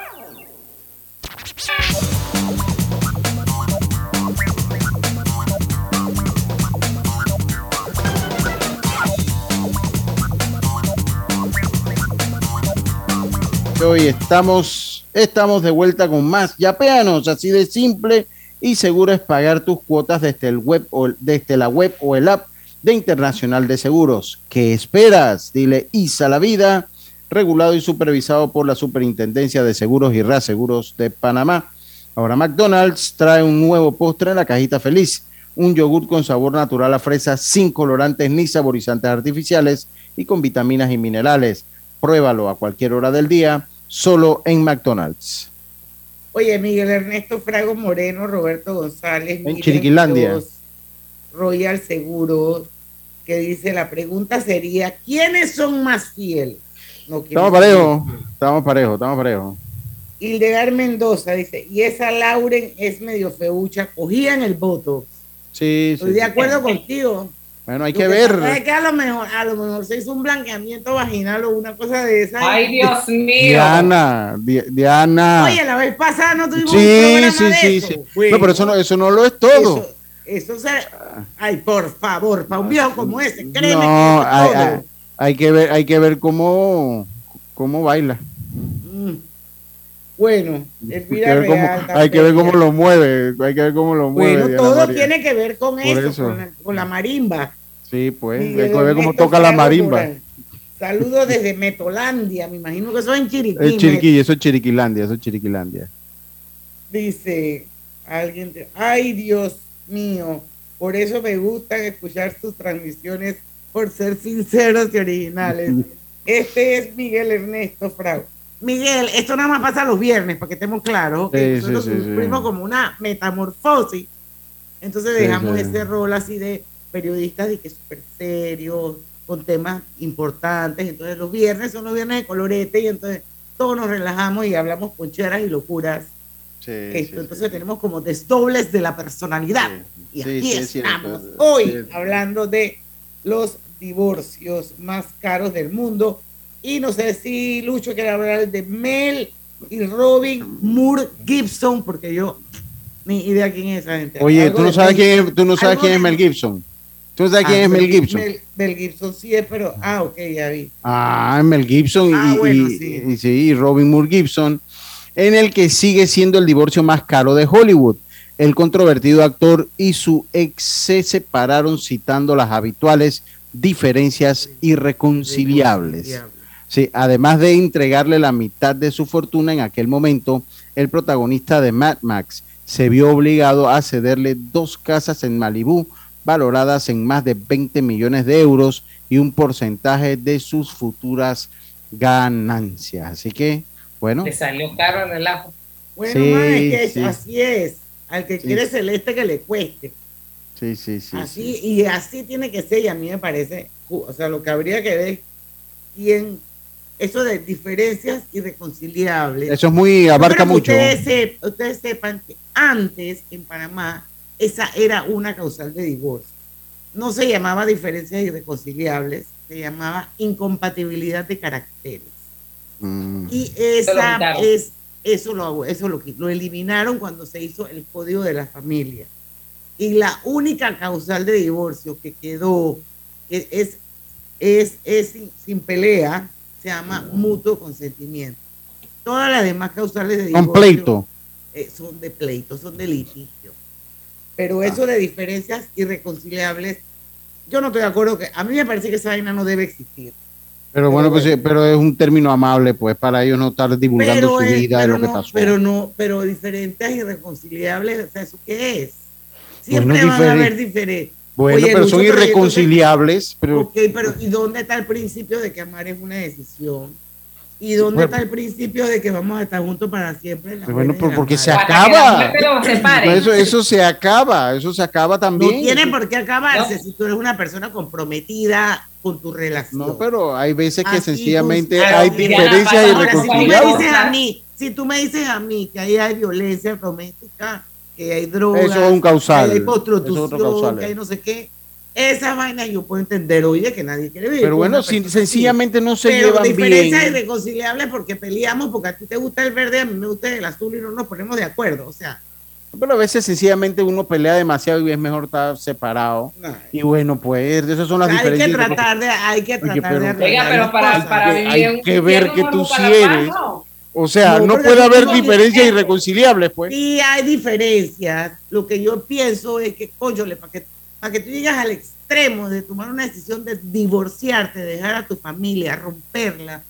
Hoy estamos, estamos de vuelta con más Yapeanos, así de simple y seguro es pagar tus cuotas desde, el web o, desde la web o el app de Internacional de Seguros. ¿Qué esperas? Dile ISA la vida, regulado y supervisado por la Superintendencia de Seguros y Reaseguros de Panamá. Ahora McDonald's trae un nuevo postre en la cajita feliz, un yogur con sabor natural a fresa sin colorantes ni saborizantes artificiales y con vitaminas y minerales. Pruébalo a cualquier hora del día, solo en McDonald's. Oye, Miguel Ernesto Frago Moreno, Roberto González, En Chiriquilandia. Royal Seguros, que dice, la pregunta sería, ¿quiénes son más fieles? No, ¿quiénes Estamos parejos, estamos parejos, estamos parejos. Hildegard Mendoza dice, y esa Lauren es medio feucha, cogía en el voto. Sí, sí. Estoy de acuerdo contigo. Bueno, hay Lo que pasa ver. Es que a lo mejor, a lo mejor se hizo un blanqueamiento vaginal o una cosa de esa. Ay, Dios mío. Diana, Di- Diana. Oye, la vez pasada no tuvimos un sí, programa sí, de sí, eso. sí. Bueno, no, pero eso no, eso no lo es todo. Eso se. Ay, por favor, para un viejo como ese, créeme no, que hay, hay- hay que ver, hay que ver cómo, cómo baila. Mm. Bueno, Hay que ver cómo, Real, hay que ver cómo también. lo mueve, hay que ver cómo lo mueve. Bueno, Diana todo María. tiene que ver con eso, eso. Con, la, con la marimba. Sí, pues, hay que ver cómo toca la marimba. Saludos desde Metolandia, me imagino que eso es en Chiriquí. Es Chiriquí, eso es Chiriquilandia, eso es Chiriquilandia. Dice alguien, ay Dios mío, por eso me gustan escuchar sus transmisiones por ser sinceros y originales. Este es Miguel Ernesto Frau. Miguel, esto nada más pasa los viernes, para que estemos claros. Sí, sí, Nosotros sí, sí. sufrimos como una metamorfosis. Entonces Sí, dejamos sí. ese rol así de periodistas de que súper serios, con temas importantes. Entonces los viernes son los viernes de colorete y entonces todos nos relajamos y hablamos poncheras y locuras. Sí, Esto, sí, entonces tenemos como desdobles de la personalidad. Y Sí, aquí sí, estamos hoy Sí. hablando de los divorcios más caros del mundo. Y no sé si Lucho quiere hablar de Mel y Robin Moore Gibson, porque yo ni idea quién es esa gente. Oye, tú no sabes Mel- quién es, tú no sabes quién es Mel Gibson. Tú sabes quién Ah, es Mel Mel- Gibson. Mel, Mel Gibson sí es, pero. Ah, ok, ya vi. Ah, Mel Gibson y, Ah, bueno, y- sí. y- sí, y Robin Moore Gibson, en el que sigue siendo el divorcio más caro de Hollywood. El controvertido actor y su ex se separaron citando las habituales diferencias irreconciliables. Sí, además de entregarle la mitad de su fortuna en aquel momento, el protagonista de Mad Max se vio obligado a cederle dos casas en Malibú valoradas en más de 20 millones de euros y un porcentaje de sus futuras ganancias. Así que, bueno, Te salió caro en el ajo. Bueno, Sí, ma, es que sí. así es. Al que Sí. quiere celeste que le cueste. Sí, sí, sí. Así, y así tiene que ser, y a mí me parece, o sea, lo que habría que ver es quién, eso de diferencias irreconciliables. Eso es muy, abarca mucho. Ustedes, sep- ustedes sepan que antes en Panamá esa era una causal de divorcio. No se llamaba diferencias irreconciliables, se llamaba incompatibilidad de caracteres. Mm. Y lo esa es, eso lo, eso lo, lo eliminaron cuando se hizo el Código de la Familia. Y la única causal de divorcio que quedó es, es, es, es sin, sin pelea, se llama mutuo consentimiento. Todas las demás causales de divorcio pleito. eh, son de pleito, son de litigio. Pero eso de diferencias irreconciliables, yo no estoy de acuerdo que, a mí me parece que esa vaina no debe existir. Pero bueno, pues pero es un término amable, pues, para ellos no estar divulgando pero, su es- vida pero lo que no, pasó. Pero no, pero diferentes irreconciliables, o sea, ¿eso qué es? Siempre Bueno, van a haber diferente. diferentes. Bueno, Oye, pero son irreconciliables. Pero Ok, pero ¿y dónde está el principio de que amar es una decisión? ¿Y dónde Bueno. está el principio de que vamos a estar juntos para siempre? en las bueno, y las porque se acaba. separe. Eso, eso se acaba, eso se acaba No también. tiene por qué acabarse si tú eres una persona comprometida con tu relación. No, pero hay veces que Así sencillamente hay diferencias Ahora, si tú me irreconciliables. dices a mí, si tú me dices a mí que ahí hay violencia doméstica, que hay drogas, Eso es un causal. que hay es prostitución, causal. que hay no sé qué, esas vainas yo puedo entender, oye, que nadie quiere vivir. Pero bueno, si sencillamente no se pero llevan diferencias bien. irreconciliables porque peleamos, porque a ti te gusta el verde, a mí me gusta el azul y no nos ponemos de acuerdo. O sea, Pero a veces sencillamente uno pelea demasiado y es mejor estar separado. Y bueno, pues esas son las hay que diferencias. tratar de, hay que Oye, tratar pero- de Oiga, pero para- Hay vivir en un que ver que tú sí eres. ¿no? O sea, No, puede haber diferencias eso. irreconciliables, pues. Sí hay diferencias. Lo que yo pienso es que, cónyole, para que, para que tú llegas al extremo de tomar una decisión de divorciarte, dejar a tu familia, romperla,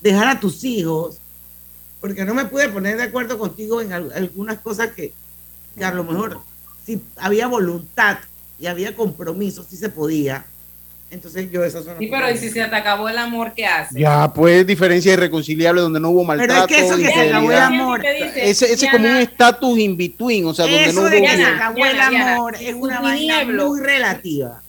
dejar a tus hijos, porque no me pude poner de acuerdo contigo en al- algunas cosas que, que a lo mejor si había voluntad y había compromiso, sí se podía. Entonces yo esas son Sí, pero ¿y si se te acabó el amor, qué haces? Ya, pues diferencias irreconciliables donde no hubo Pero maltrato. es que eso que se acabó el amor. Ese, ese es como un estatus in between, o sea, donde Eso no de hubo. que se Diana, acabó Diana, el Diana, amor es una vaina muy relativa.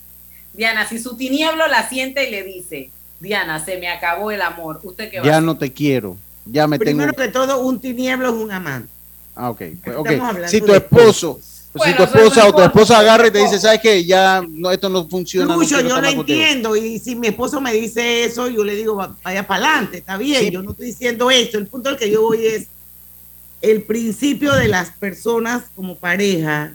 Diana, si su tinieblo la siente y le dice, Diana, se me acabó el amor, ¿usted qué va a Ya hacer? no te quiero. Ya me Primero tengo. que todo, un tinieblo es un amante. Ah, ok. pues, ok. Estamos hablando Si tu de esposo, si Bueno, tu es esposa o tu esposa agarra y te dice, ¿sabes qué? Ya no, esto no funciona. no Lucho, yo contigo". entiendo y si mi esposo me dice eso, yo le digo, "Va- vaya para adelante, está bien, Sí. yo no estoy diciendo eso. El punto al que yo voy es el principio de las personas como pareja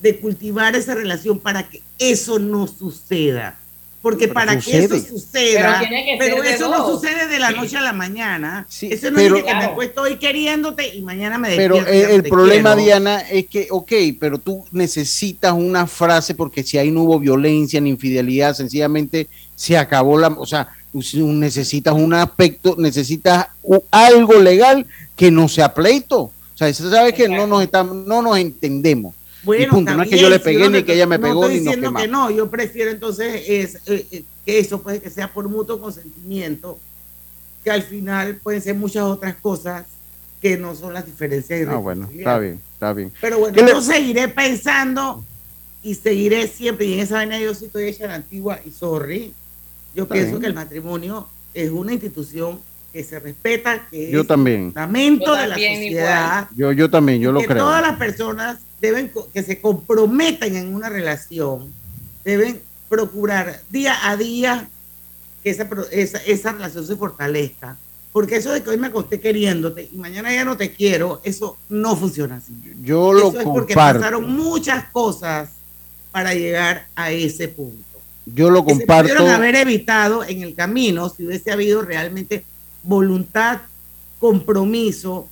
de cultivar esa relación para que eso no suceda. Porque Pero para que eso suceda, Pero tiene que pero ser de eso no sucede de la noche a la mañana. eso no pero- es que me Claro. acuesto hoy queriéndote y mañana me Pero despierto el, ya no el problema, quiero. Diana, es que, ok, pero tú necesitas una frase porque si ahí no hubo violencia ni infidelidad, sencillamente se acabó la, o sea, si necesitas un aspecto, necesitas algo legal que no sea pleito. O sea, se sabe que no nos estamos, no nos entendemos. Bueno, y punto, no es que yo también, le pegué yo no ni que ella me no pegó estoy ni nos diciendo que quemamos. no, yo prefiero entonces es, eh, eh, que eso pues que sea por mutuo consentimiento, que al final pueden ser muchas otras cosas que no son las diferencias Ah, bueno, está bien, está bien. Pero bueno, ¿Qué le- yo seguiré pensando y seguiré siempre, y en esa vaina yo sí estoy hecha la antigua y sorry, yo Está pienso bien. que el matrimonio es una institución que se respeta, que Yo es también. fundamento Yo de la sociedad Yo, yo también, yo lo que creo. todas las personas deben que se comprometen en una relación deben procurar día a día que esa, esa, esa relación se fortalezca. Porque eso de que hoy me acosté queriéndote y mañana ya no te quiero, eso no funciona así. Yo lo eso es porque comparto. pasaron muchas cosas para llegar a ese punto. Yo lo Que se comparto. pudieron haber evitado en el camino si hubiese habido realmente voluntad, compromiso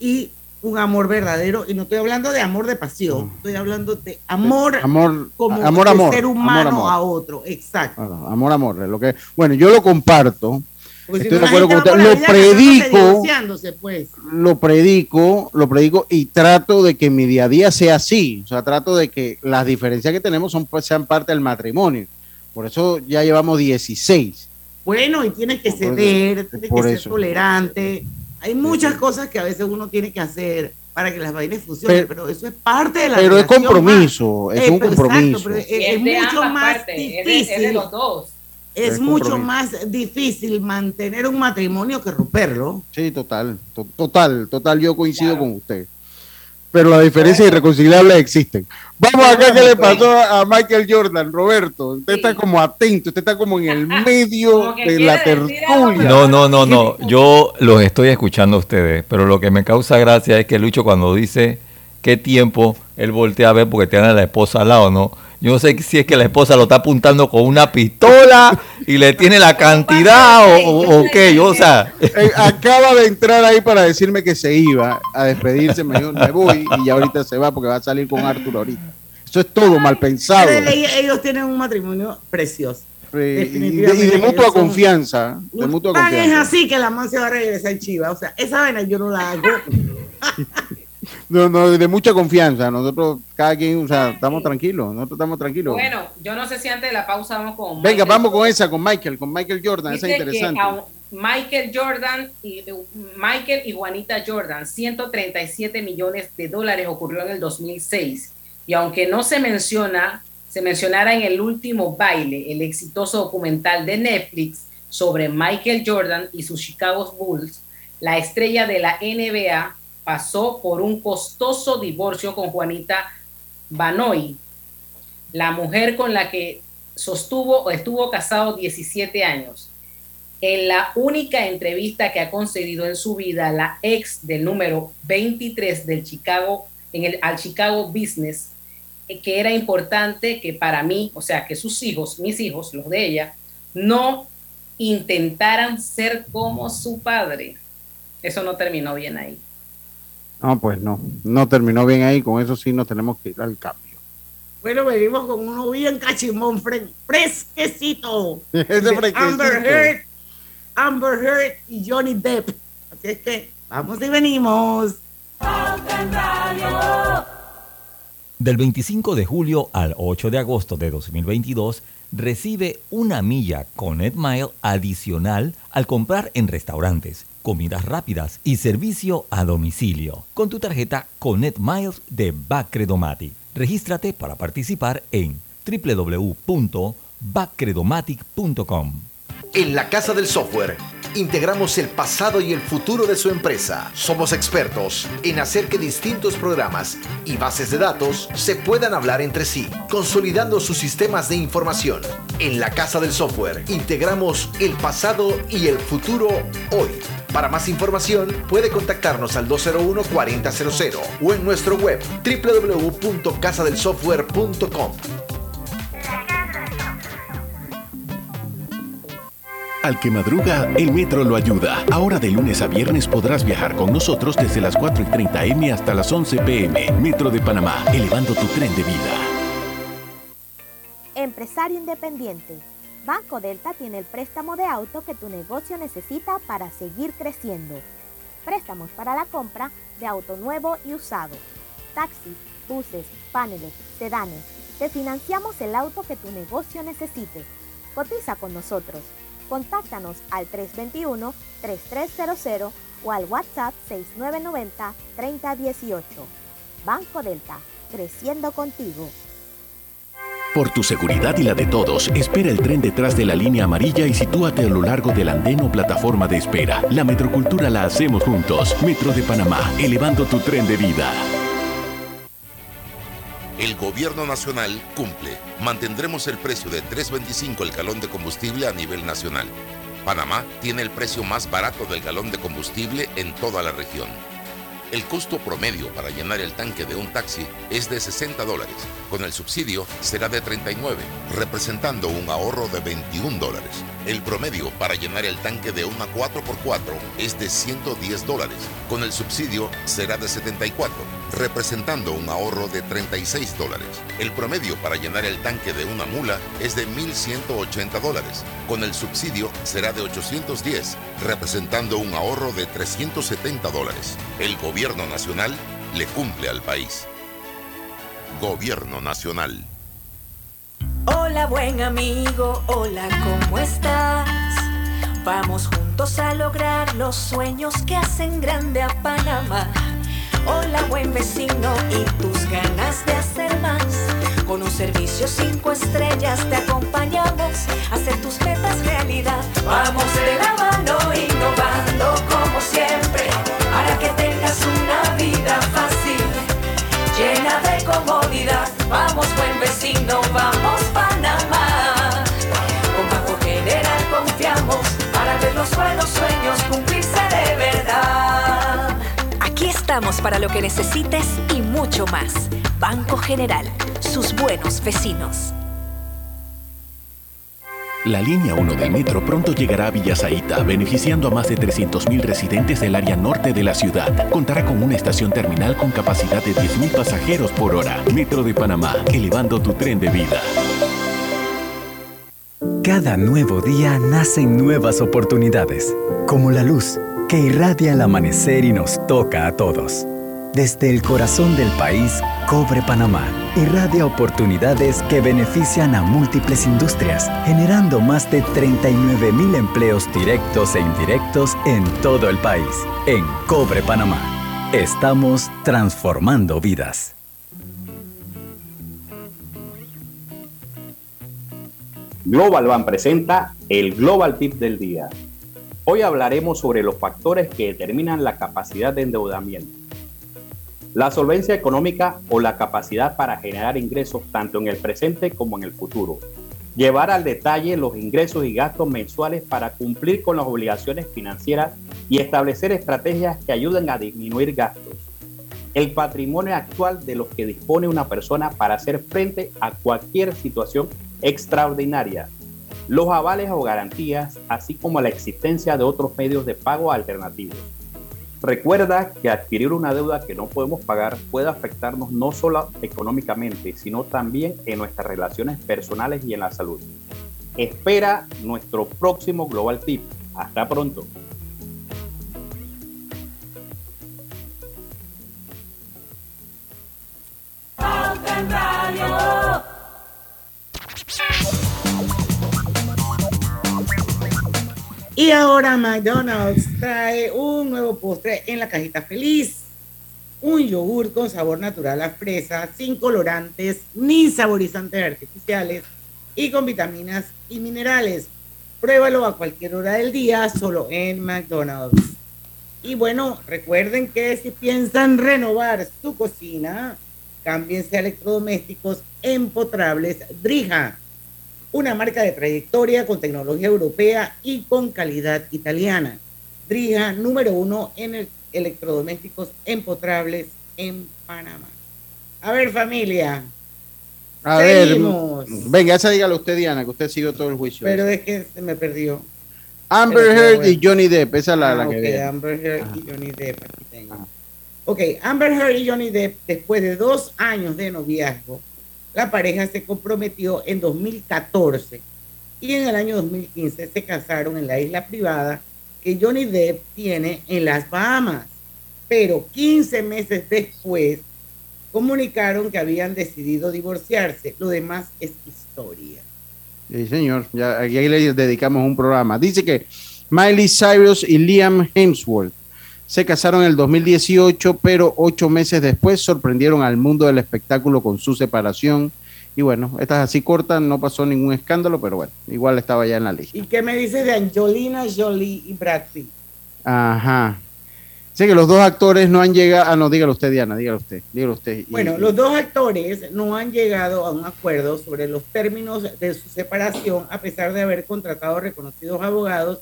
y un amor verdadero. Y no estoy hablando de amor de pasión, estoy hablando de amor, Amor, como amor, de amor. ser humano amor. a otro. Exacto. Amor, amor, lo que. Bueno, yo lo comparto. Porque Estoy de acuerdo con usted. Lo predico, pues. lo predico, lo predico y trato de que mi día a día sea así. O sea, trato de que las diferencias que tenemos son, pues, sean parte del matrimonio. Por eso ya llevamos 16. Bueno, y tienes que ceder, tienes que eso. ser tolerante. Hay muchas cosas que a veces uno tiene que hacer para que las vainas funcionen, pero, eso es parte de la Pero es compromiso, más- es un compromiso. pero es, mucho más partes, es de- difícil. es de los dos. Es Es mucho más difícil mantener un matrimonio que romperlo. Sí, total, to- total, total, yo coincido con usted. Pero las diferencias irreconciliables existen. Vamos acá, ¿qué le pasó a Michael Jordan, Roberto? Usted está como atento, usted está como en el medio de la tertulia. No, no, no, no. Yo los estoy escuchando a ustedes, pero lo que me causa gracia es que Lucho cuando dice qué tiempo, él voltea a ver porque tiene a la esposa al lado, ¿no? Yo no sé si es que la esposa lo está apuntando con una pistola y le tiene la cantidad o, o- o qué. Yo, o sea, Eh, acaba de entrar ahí para decirme que se iba a despedirse, me dijo, me voy y ya ahorita se va porque va a salir con Arthur ahorita. Eso es todo mal pensado. Ellos, tienen un matrimonio precioso. Y de, y de mutua son- confianza. De mutua Tan es así que la man se va a regresar en Chiva. O sea, esa vaina yo no la hago. No, no, de mucha confianza. Nosotros, cada quien, o sea, estamos tranquilos. Nosotros estamos tranquilos. Bueno, yo no sé si antes de la pausa vamos con Venga, vamos con esa, con Michael, con Michael Jordan. Esa es interesante. Michael Jordan y Michael y Juanita Jordan, 137 millones de dólares ocurrió en el 2006 y aunque no se menciona, se mencionara en el último baile, el exitoso documental de Netflix sobre Michael Jordan y sus Chicago Bulls, la estrella de la NBA pasó por un costoso divorcio con Juanita Banoy, la mujer con la que sostuvo o estuvo casado 17 años. En la única entrevista que ha concedido en su vida, la ex del número 23 del Chicago, en el, al Chicago Business, eh, que era importante que para mí, o sea, que sus hijos, mis hijos, los de ella, no intentaran ser como su padre. Eso no terminó bien ahí. No, pues no. No terminó bien ahí. Con eso sí nos tenemos que ir al cambio. Bueno, venimos con uno bien cachimón, fre- fresquecito. Ese. Amber Heard, Amber Heard y Johnny Depp. Así es que vamos y venimos. Del 25 de julio al 8 de agosto de 2022, recibe una milla Connect Mile adicional al comprar en restaurantes, comidas rápidas y servicio a domicilio con tu tarjeta Connect Miles de Bacredomatic. Regístrate para participar en www.bacredomatic.com. En la Casa del Software integramos el pasado y el futuro de su empresa. Somos expertos en hacer que distintos programas y bases de datos se puedan hablar entre sí, consolidando sus sistemas de información. En la Casa del Software integramos el pasado y el futuro hoy. Para más información puede contactarnos al 201-4000 o en nuestro web www.casadelsoftware.com. Al que madruga, el metro lo ayuda. Ahora de lunes a viernes podrás viajar con nosotros desde las 4 y 30 M hasta las 11 PM. Metro de Panamá, elevando tu tren de vida. Empresario independiente. Banco Delta tiene el préstamo de auto que tu negocio necesita para seguir creciendo. Préstamos para la compra de auto nuevo y usado. Taxis, buses, paneles, sedanes. Te financiamos el auto que tu negocio necesite. Cotiza con nosotros. Contáctanos al 321-3300 o al WhatsApp 6990-3018. Banco Delta, creciendo contigo. Por tu seguridad y la de todos, espera el tren detrás de la línea amarilla y sitúate a lo largo del andén o plataforma de espera. La metrocultura la hacemos juntos. Metro de Panamá, elevando tu tren de vida. El gobierno nacional cumple. Mantendremos el precio de 3.25 el galón de combustible a nivel nacional. Panamá tiene el precio más barato del galón de combustible en toda la región. El costo promedio para llenar el tanque de un taxi es de 60 dólares. Con el subsidio será de 39, representando un ahorro de 21 dólares. El promedio para llenar el tanque de una 4x4 es de 110 dólares. Con el subsidio será de 74, representando un ahorro de 36 dólares. El promedio para llenar el tanque de una mula es de 1.180 dólares. Con el subsidio será de 810, representando un ahorro de 370 dólares. El gobierno nacional le cumple al país. Gobierno nacional. Hola buen amigo, hola, ¿cómo estás? Vamos juntos a lograr los sueños que hacen grande a Panamá. Hola buen vecino y tus ganas de hacer más. Con un servicio cinco estrellas te acompañamos a hacer tus metas realidad. Vamos de la mano innovando como siempre tengas una vida fácil, llena de comodidad. Vamos buen vecino, vamos Panamá. Con Banco General confiamos para ver los buenos sueños cumplirse de verdad. Aquí estamos para lo que necesites y mucho más. Banco General, sus buenos vecinos. La línea 1 del metro pronto llegará a Villasaita, beneficiando a más de 300.000 residentes del área norte de la ciudad. Contará con una estación terminal con capacidad de 10.000 pasajeros por hora. Metro de Panamá, elevando tu tren de vida. Cada nuevo día nacen nuevas oportunidades, como la luz que irradia el amanecer y nos toca a todos. Desde el corazón del país, Cobre Panamá irradia oportunidades que benefician a múltiples industrias, generando más de 39 mil empleos directos e indirectos en todo el país. En Cobre Panamá, estamos transformando vidas. Global Bank presenta el Global Tip del día. Hoy hablaremos sobre los factores que determinan la capacidad de endeudamiento. La solvencia económica o la capacidad para generar ingresos tanto en el presente como en el futuro. Llevar al detalle los ingresos y gastos mensuales para cumplir con las obligaciones financieras y establecer estrategias que ayuden a disminuir gastos. El patrimonio actual de los que dispone una persona para hacer frente a cualquier situación extraordinaria. Los avales o garantías, así como la existencia de otros medios de pago alternativos. Recuerda que adquirir una deuda que no podemos pagar puede afectarnos no solo económicamente, sino también en nuestras relaciones personales y en la salud. Espera nuestro próximo Global Tip. Hasta pronto. Y ahora McDonald's trae un nuevo postre en la cajita feliz. Un yogur con sabor natural a fresa, sin colorantes ni saborizantes artificiales y con vitaminas y minerales. Pruébalo a cualquier hora del día, solo en McDonald's. Y bueno, recuerden que si piensan renovar su cocina, cámbiense a electrodomésticos empotrables Drija una marca de trayectoria con tecnología europea y con calidad italiana. Drija número uno en el electrodomésticos empotrables en Panamá. A ver, familia. A Seguimos. ver, venga, esa dígalo usted, Diana, que usted siguió todo el juicio. Pero es que se me perdió. Amber Heard y Johnny Depp, esa es la, Ah, la que ok, viene. Amber Heard y Johnny Depp, aquí tengo. Ok, Amber Heard y Johnny Depp, después de dos años de noviazgo, la pareja se comprometió en 2014 y en el año 2015 se casaron en la isla privada que Johnny Depp tiene en las Bahamas. Pero 15 meses después comunicaron que habían decidido divorciarse. Lo demás es historia. Sí, señor, aquí le dedicamos un programa. Dice que Miley Cyrus y Liam Hemsworth se casaron en el 2018, pero ocho meses después sorprendieron al mundo del espectáculo con su separación. Y bueno, esta es así corta, no pasó ningún escándalo, pero bueno, igual estaba ya en la lista. ¿Y qué me dices de Angelina Jolie y Brad Pitt? Ajá. Sé que los dos actores no han llegado. Ah, no, dígalo usted, Diana, dígalo usted. Dígalo usted. Bueno, y- los dos actores no han llegado a un acuerdo sobre los términos de su separación, a pesar de haber contratado reconocidos abogados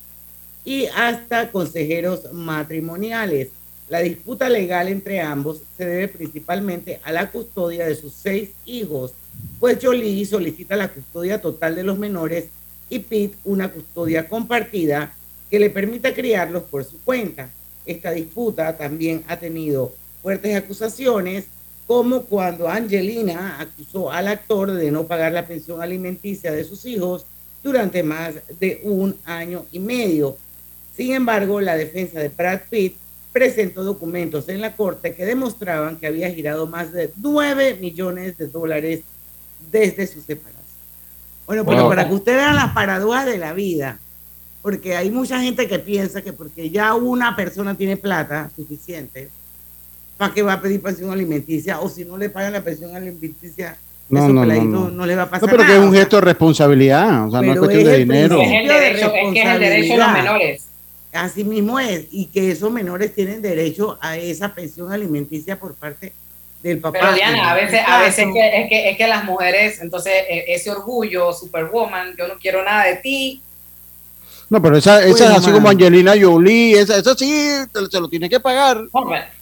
y hasta consejeros matrimoniales. La disputa legal entre ambos se debe principalmente a la custodia de sus seis hijos, pues Jolie solicita la custodia total de los menores y Pitt una custodia compartida que le permita criarlos por su cuenta. Esta disputa también ha tenido fuertes acusaciones, como cuando Angelina acusó al actor de no pagar la pensión alimenticia de sus hijos durante más de un año y medio. Sin embargo, la defensa de Brad Pitt presentó documentos en la corte que demostraban que había girado más de 9 millones de dólares desde su separación. Bueno, pero Wow. para que ustedes vean las paradojas de la vida, porque hay mucha gente que piensa que porque ya una persona tiene plata suficiente, ¿para qué va a pedir pensión alimenticia? O si no le pagan la pensión alimenticia, No, no, no, peladitos no. le va a pasar No, pero que nada. es un gesto de responsabilidad, o sea, no es cuestión es de dinero. Es el derecho- es que es el derecho de los menores. Así mismo es, y que esos menores tienen derecho a esa pensión alimenticia por parte del papá. Pero Diana, a veces, a veces es que, es, que, es que las mujeres, entonces eh, ese orgullo, superwoman, yo no quiero nada de ti, No, pero esa, esa es así man. como Angelina Jolie, esa, esa sí te- se lo tiene que pagar.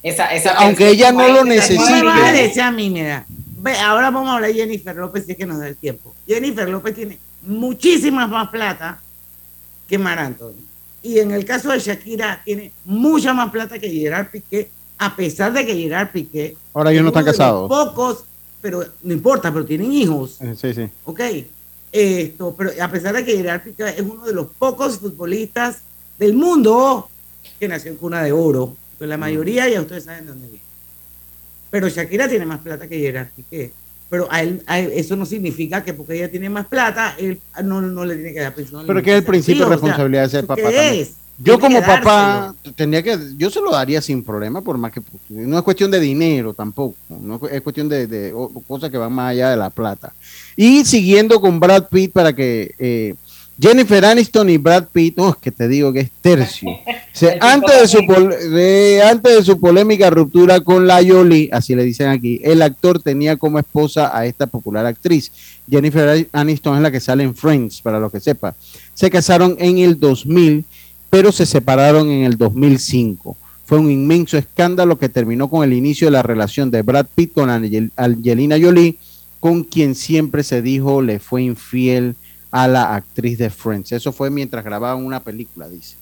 esa, esa Aunque ella no lo necesite. No me a mí, mira. Ve, ahora vamos a hablar de Jennifer López si es que nos da el tiempo. Jennifer López tiene muchísimas más plata que Mar Anthony. Y en el caso de Shakira, tiene mucha más plata que Gerard Piqué, a pesar de que Gerard Piqué. Ahora ellos no están casados. Pocos, pero no importa, pero tienen hijos. Eh, Sí, sí. Ok. Esto, pero a pesar de que Gerard Piqué es uno de los pocos futbolistas del mundo que nació en cuna de oro, pues la mayoría ya ustedes saben de dónde viene. Pero Shakira tiene más plata que Gerard Piqué. Pero a él, a él- eso no significa que porque ella tiene más plata, él no, no le tiene que dar pensión. Pero que es el principio de o sea, responsabilidad de ser ¿eso papá qué también. es? Yo como papá tenía que, yo se lo daría sin problema, por más que no es cuestión de dinero tampoco, no es cu- es cuestión de, de o- cosas que van más allá de la plata. Y siguiendo con Brad Pitt para que eh, Jennifer Aniston y Brad Pitt, oh, que te digo que es tercio. O sea, antes, de su pol- de- antes de su polémica ruptura con la Jolie, así le dicen aquí, el actor tenía como esposa a esta popular actriz. Jennifer Aniston es la que sale en Friends, para lo que sepa. Se casaron en el 2000, pero se separaron en el 2005. Fue un inmenso escándalo que terminó con el inicio de la relación de Brad Pitt con Angel- Angelina Jolie, con quien siempre se dijo le fue infiel a la actriz de Friends. Eso fue mientras grababan una película, dice.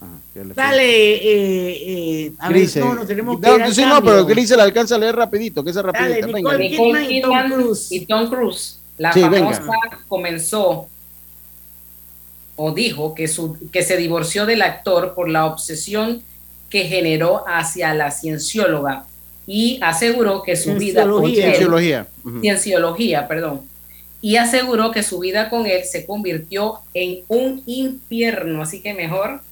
Ajá, Dale, eh, eh, a ver, Grise. no, nos tenemos que No, ir al sí, no, pero Grise la alcanza a leer rapidito, que esa rapidita. Dale, venga. Nicole Kidman y Tom Cruise. y Tom Cruise. La Sí, venga. famosa comenzó o dijo que, su, que se divorció del actor por la obsesión que generó hacia la ciencióloga y aseguró que su vida él- Cienciología. Cienciología, perdón, y aseguró que su vida con él se convirtió en un infierno, así que mejor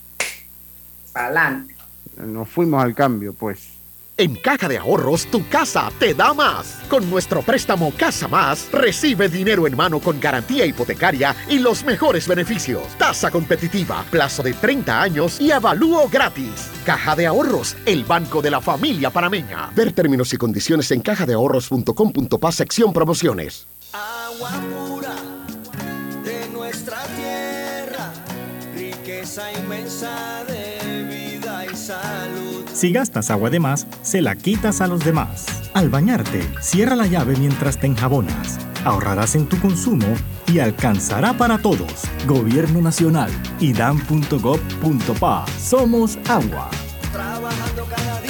para adelante. Nos fuimos al cambio, pues. En Caja de Ahorros, tu casa te da más. Con nuestro préstamo Casa Más, recibe dinero en mano con garantía hipotecaria y los mejores beneficios. Tasa competitiva, plazo de 30 años y avalúo gratis. Caja de Ahorros, el banco de la familia panameña. Ver términos y condiciones en cajadeahorros.com.pa sección promociones. Agua pura de nuestra tierra, riqueza inmensa de vida y salud. Si gastas agua de más, se la quitas a los demás. Al bañarte, cierra la llave mientras te enjabonas. Ahorrarás en tu consumo y alcanzará para todos. Gobierno Nacional, idam.gov.pa. Somos agua. Trabajando cada día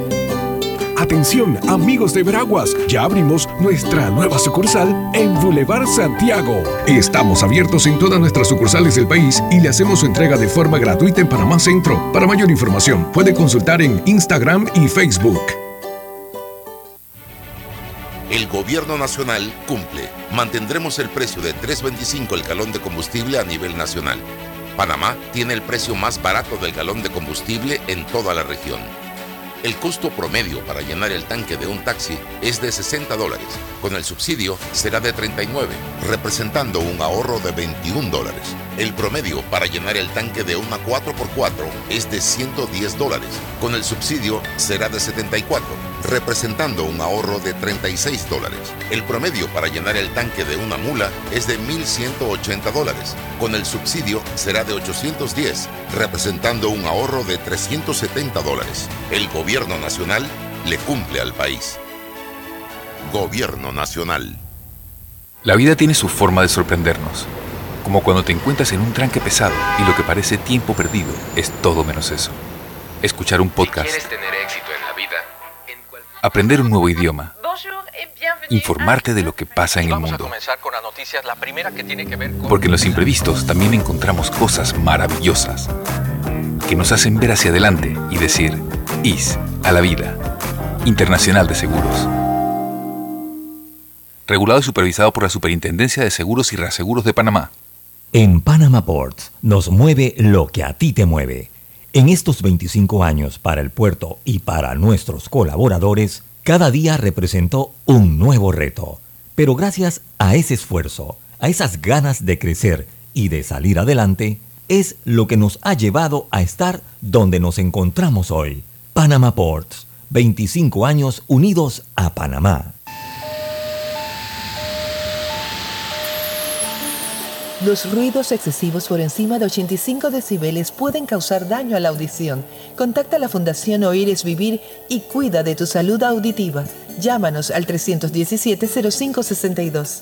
Atención, amigos de Veraguas, ya abrimos nuestra nueva sucursal en Boulevard Santiago. Estamos abiertos en todas nuestras sucursales del país y le hacemos su entrega de forma gratuita en Panamá Centro. Para mayor información, puede consultar en Instagram y Facebook. El gobierno nacional cumple. Mantendremos el precio de 3.25 el galón de combustible a nivel nacional. Panamá tiene el precio más barato del galón de combustible en toda la región. El costo promedio para llenar el tanque de un taxi es de 60 dólares. Con el subsidio será de 39, representando un ahorro de 21 dólares. El promedio para llenar el tanque de una 4x4 es de 110 dólares. Con el subsidio será de 74, representando un ahorro de 36 dólares. El promedio para llenar el tanque de una mula es de 1.180 dólares. Con el subsidio será de 810, representando un ahorro de 370 dólares. El gobierno nacional le cumple al país. Gobierno nacional. La vida tiene su forma de sorprendernos. Como cuando te encuentras en un tranque pesado y lo que parece tiempo perdido es todo menos eso. Escuchar un podcast. tener éxito en la vida, Aprender un nuevo idioma. Informarte de lo que pasa en el mundo. Porque en los imprevistos también encontramos cosas maravillosas que nos hacen ver hacia adelante y decir, IS a la vida. Internacional de Seguros. Regulado y supervisado por la Superintendencia de Seguros y Reaseguros de Panamá. En Panama Ports nos mueve lo que a ti te mueve. En estos 25 años para el puerto y para nuestros colaboradores, cada día representó un nuevo reto. Pero gracias a ese esfuerzo, a esas ganas de crecer y de salir adelante, es lo que nos ha llevado a estar donde nos encontramos hoy. Panama Ports, 25 años unidos a Panamá. Los ruidos excesivos por encima de 85 decibeles pueden causar daño a la audición. Contacta a la Fundación Oír es Vivir y cuida de tu salud auditiva. Llámanos al 317-0562.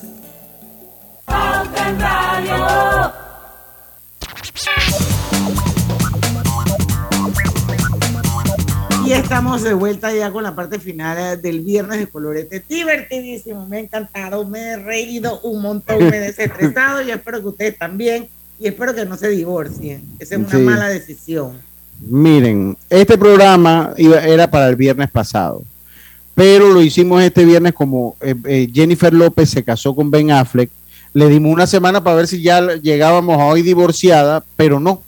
Estamos de vuelta ya con la parte final eh, del viernes de colorete. Divertidísimo, me ha encantado, me he reído un montón, me he desestresado y espero que ustedes también. Y espero que no se divorcien. Esa es una Sí. mala decisión. Miren, este programa iba- era para el viernes pasado, pero lo hicimos este viernes como eh, eh, Jennifer López se casó con Ben Affleck. Le dimos una semana para ver si ya llegábamos a hoy divorciada, pero no,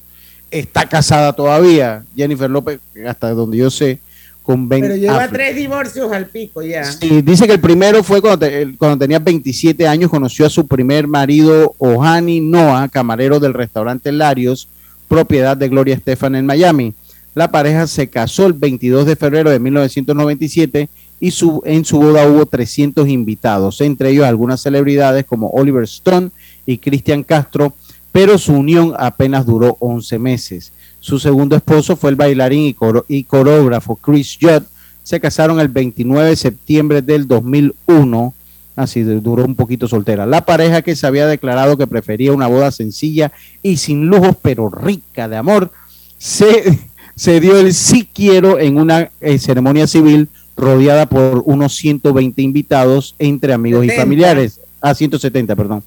está casada todavía. Jennifer López, hasta donde yo sé, con Ben Pero lleva Affleck. tres divorcios al pico ya. Sí, dice que el primero fue cuando, te- cuando tenía 27 años, conoció a su primer marido, Ohani Noah, camarero del restaurante Larios, propiedad de Gloria Estefan en Miami. La pareja se casó el 22 de febrero de 1997 y su, en su boda hubo 300 invitados, entre ellos algunas celebridades como Oliver Stone y Cristian Castro, pero su unión apenas duró 11 meses. Su segundo esposo fue el bailarín y, coro- y coreógrafo Chris Judd. Se casaron el 29 de septiembre del 2001. Así du- duró un poquito soltera. La pareja que se había declarado que prefería una boda sencilla y sin lujos, pero rica de amor, se, se dio el sí quiero en una eh, ceremonia civil rodeada por unos 120 invitados entre amigos y 70. familiares. Ah, 170, perdón.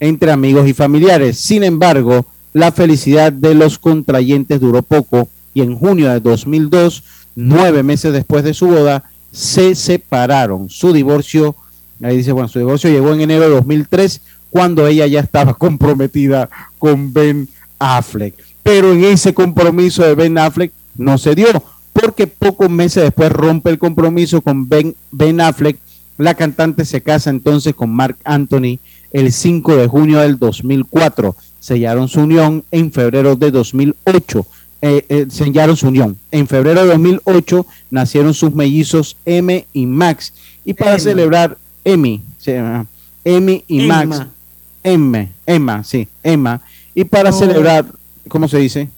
Entre amigos y familiares. Sin embargo, la felicidad de los contrayentes duró poco y en junio de 2002, nueve meses después de su boda, se separaron. Su divorcio, ahí dice, bueno, su divorcio llegó en enero de 2003 cuando ella ya estaba comprometida con Ben Affleck. Pero en ese compromiso de Ben Affleck no se dio, porque pocos meses después rompe el compromiso con Ben, ben Affleck. La cantante se casa entonces con Mark Anthony el 5 de junio del 2004. Sellaron su unión en febrero de 2008. Eh, eh, sellaron su unión. En febrero de 2008 nacieron sus mellizos M y Max. Y para Emma. celebrar llama, Emmy y Emma. Max. Emma, Emma, sí, Emma. Y para No. celebrar, ¿cómo se dice?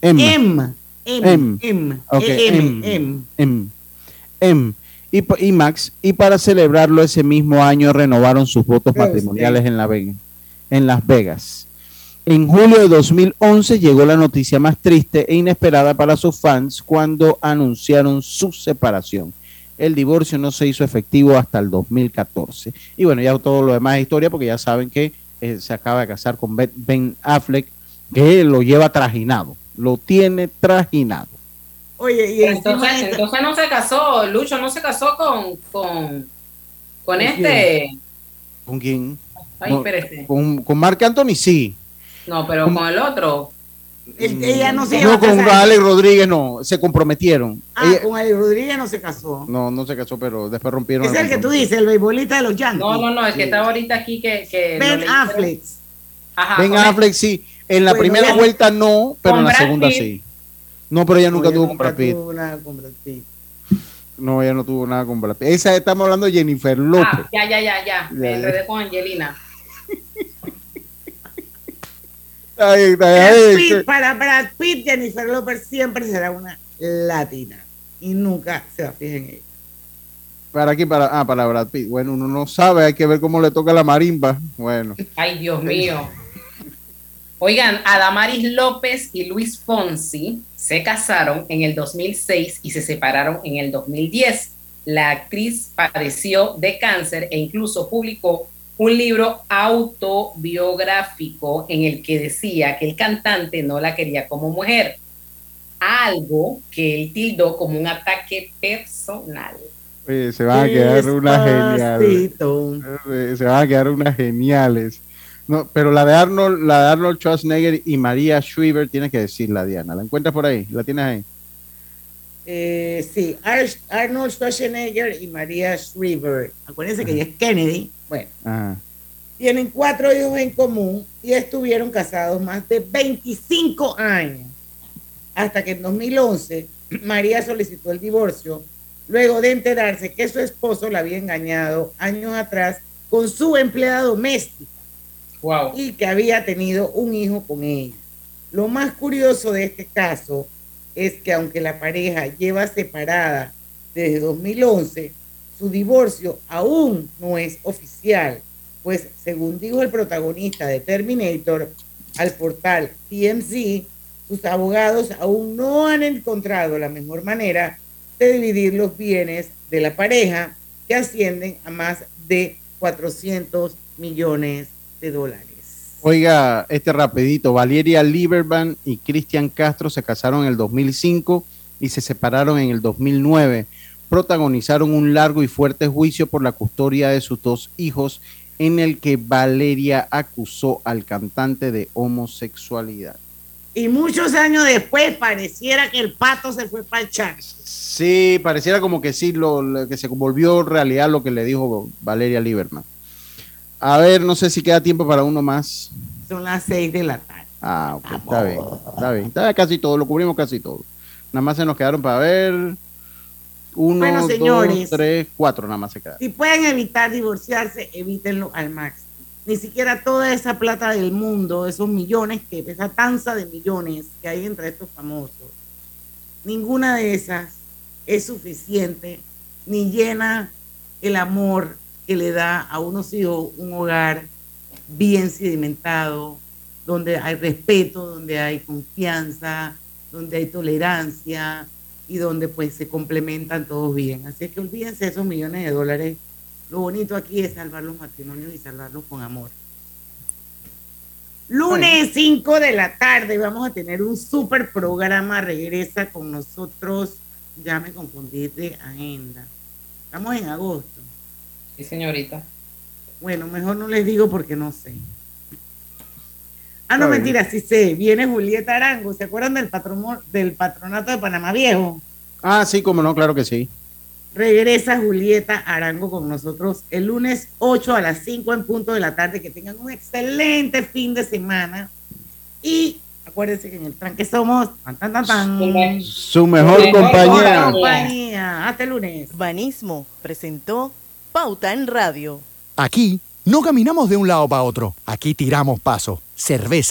Emma. M. M. Em. M. Ok, M. em. M. Em, em. Y, Max, y para celebrarlo ese mismo año renovaron sus votos matrimoniales en, la Vega- en Las Vegas. En julio de 2011 llegó la noticia más triste e inesperada para sus fans cuando anunciaron su separación. El divorcio no se hizo efectivo hasta el 2014. Y bueno, ya todo lo demás es historia porque ya saben que eh, se acaba de casar con Ben Affleck, que lo lleva trajinado, lo tiene trajinado. Oye, y Entonces, esta- entonces no se casó, Lucho no se casó con, con, con este. ¿Con quién? Ay, No, con, con Marc Anthony sí. No, pero con el otro. el- ella no se No, iba a con. Alex Rodríguez no, se comprometieron. Ah, Ella- con Ale Rodríguez no se casó. no, no se casó, pero después rompieron. Es el que tú dices, el beisbolista de los Yankees. No, no, no, el que estaba ahorita aquí que. Ben. Affleck. Ajá, Ben Affleck sí. En la Bueno, primera ya- vuelta no, pero en la Brad segunda Pitt. sí. No, pero ella nunca Oye, tuvo con Brad Pitt. tuvo nada con Brad Pitt. No, ella no tuvo nada con Brad Pitt. Esa estamos hablando de Jennifer López. Ah, ya, ya, ya, ya. Me Ya, ya. enredé con Angelina. Brad Pitt, para Brad Pitt, Jennifer López siempre será una latina. Y nunca se va a fijar en ella. ¿Para aquí Para, ah, para Brad Pitt. Bueno, uno no sabe, hay que ver cómo le toca la marimba. Bueno. Ay, Dios mío. Oigan, Adamaris López y Luis Fonsi se casaron en el 2006 y se separaron en el 2010. La actriz padeció de cáncer e incluso publicó un libro autobiográfico en el que decía que el cantante no la quería como mujer, algo que él tildó como un ataque personal. Oye, se van a quedar unas geniales. Eh, Se van a quedar unas geniales. No, pero la de Arnold, la de Arnold Schwarzenegger y María Shriver tienes que decirla, Diana. ¿La encuentras por ahí? ¿La tienes ahí? Eh, sí, Ar- Arnold Schwarzenegger y María Shriver. Acuérdense que ella es Kennedy. Bueno, Ajá. tienen cuatro hijos en común y estuvieron casados más de 25 años. Hasta que en 2011 María solicitó el divorcio luego de enterarse que su esposo la había engañado años atrás con su empleada doméstica Y que había tenido un hijo con ella. Lo más curioso de este caso es que aunque la pareja lleva separada desde 2011, su divorcio aún no es oficial, pues según dijo el protagonista de Terminator al portal TMZ, sus abogados aún no han encontrado la mejor manera de dividir los bienes de la pareja que ascienden a más de 400 millones de dólares. Oiga, este rapidito, Valeria Lieberman y Cristian Castro se casaron en el 2005 y se separaron en el 2009. Protagonizaron un largo y fuerte juicio por la custodia de sus dos hijos en el que Valeria acusó al cantante de homosexualidad. Y muchos años después pareciera que el pato se fue para el charco. Sí, pareciera como que sí, lo, lo que se volvió realidad lo que le dijo Valeria Lieberman. A ver, no sé si queda tiempo para uno más. Son las seis de la tarde. Ah, ok, está bien, está bien. Está casi todo, lo cubrimos casi todo. Nada más se nos quedaron para ver. Uno, Bueno, dos, señores. tres, cuatro nada más se quedaron. Si pueden evitar divorciarse, evítenlo al máximo. Ni siquiera toda esa plata del mundo, esos millones, que esa tanza de millones que hay entre estos famosos, ninguna de esas es suficiente ni llena el amor que le da a unos hijos un hogar bien sedimentado, donde hay respeto, donde hay confianza, donde hay tolerancia y donde pues se complementan todos bien. Así es que olvídense de esos millones de dólares. Lo bonito aquí es salvar los matrimonios y salvarlos con amor. Lunes 5 de la tarde vamos a tener un super programa. Regresa con nosotros. Ya me confundí de agenda. Estamos en agosto. Sí, señorita. Bueno, mejor no les digo porque no sé. Ah, no, mentira, sí sé. Viene Julieta Arango. ¿Se acuerdan del, patromo- del patronato de Panamá Viejo? Ah, sí, como no, claro que sí. Regresa Julieta Arango con nosotros el lunes 8 a las 5 en punto de la tarde. Que tengan un excelente fin de semana. Y acuérdense que en el tranque somos tan, tan, tan, tan. Su mejor Mejor compañía. compañía. Hasta el lunes. Banismo presentó Pauta en Radio. Aquí no caminamos de un lado para otro. Aquí tiramos paso. Cerveza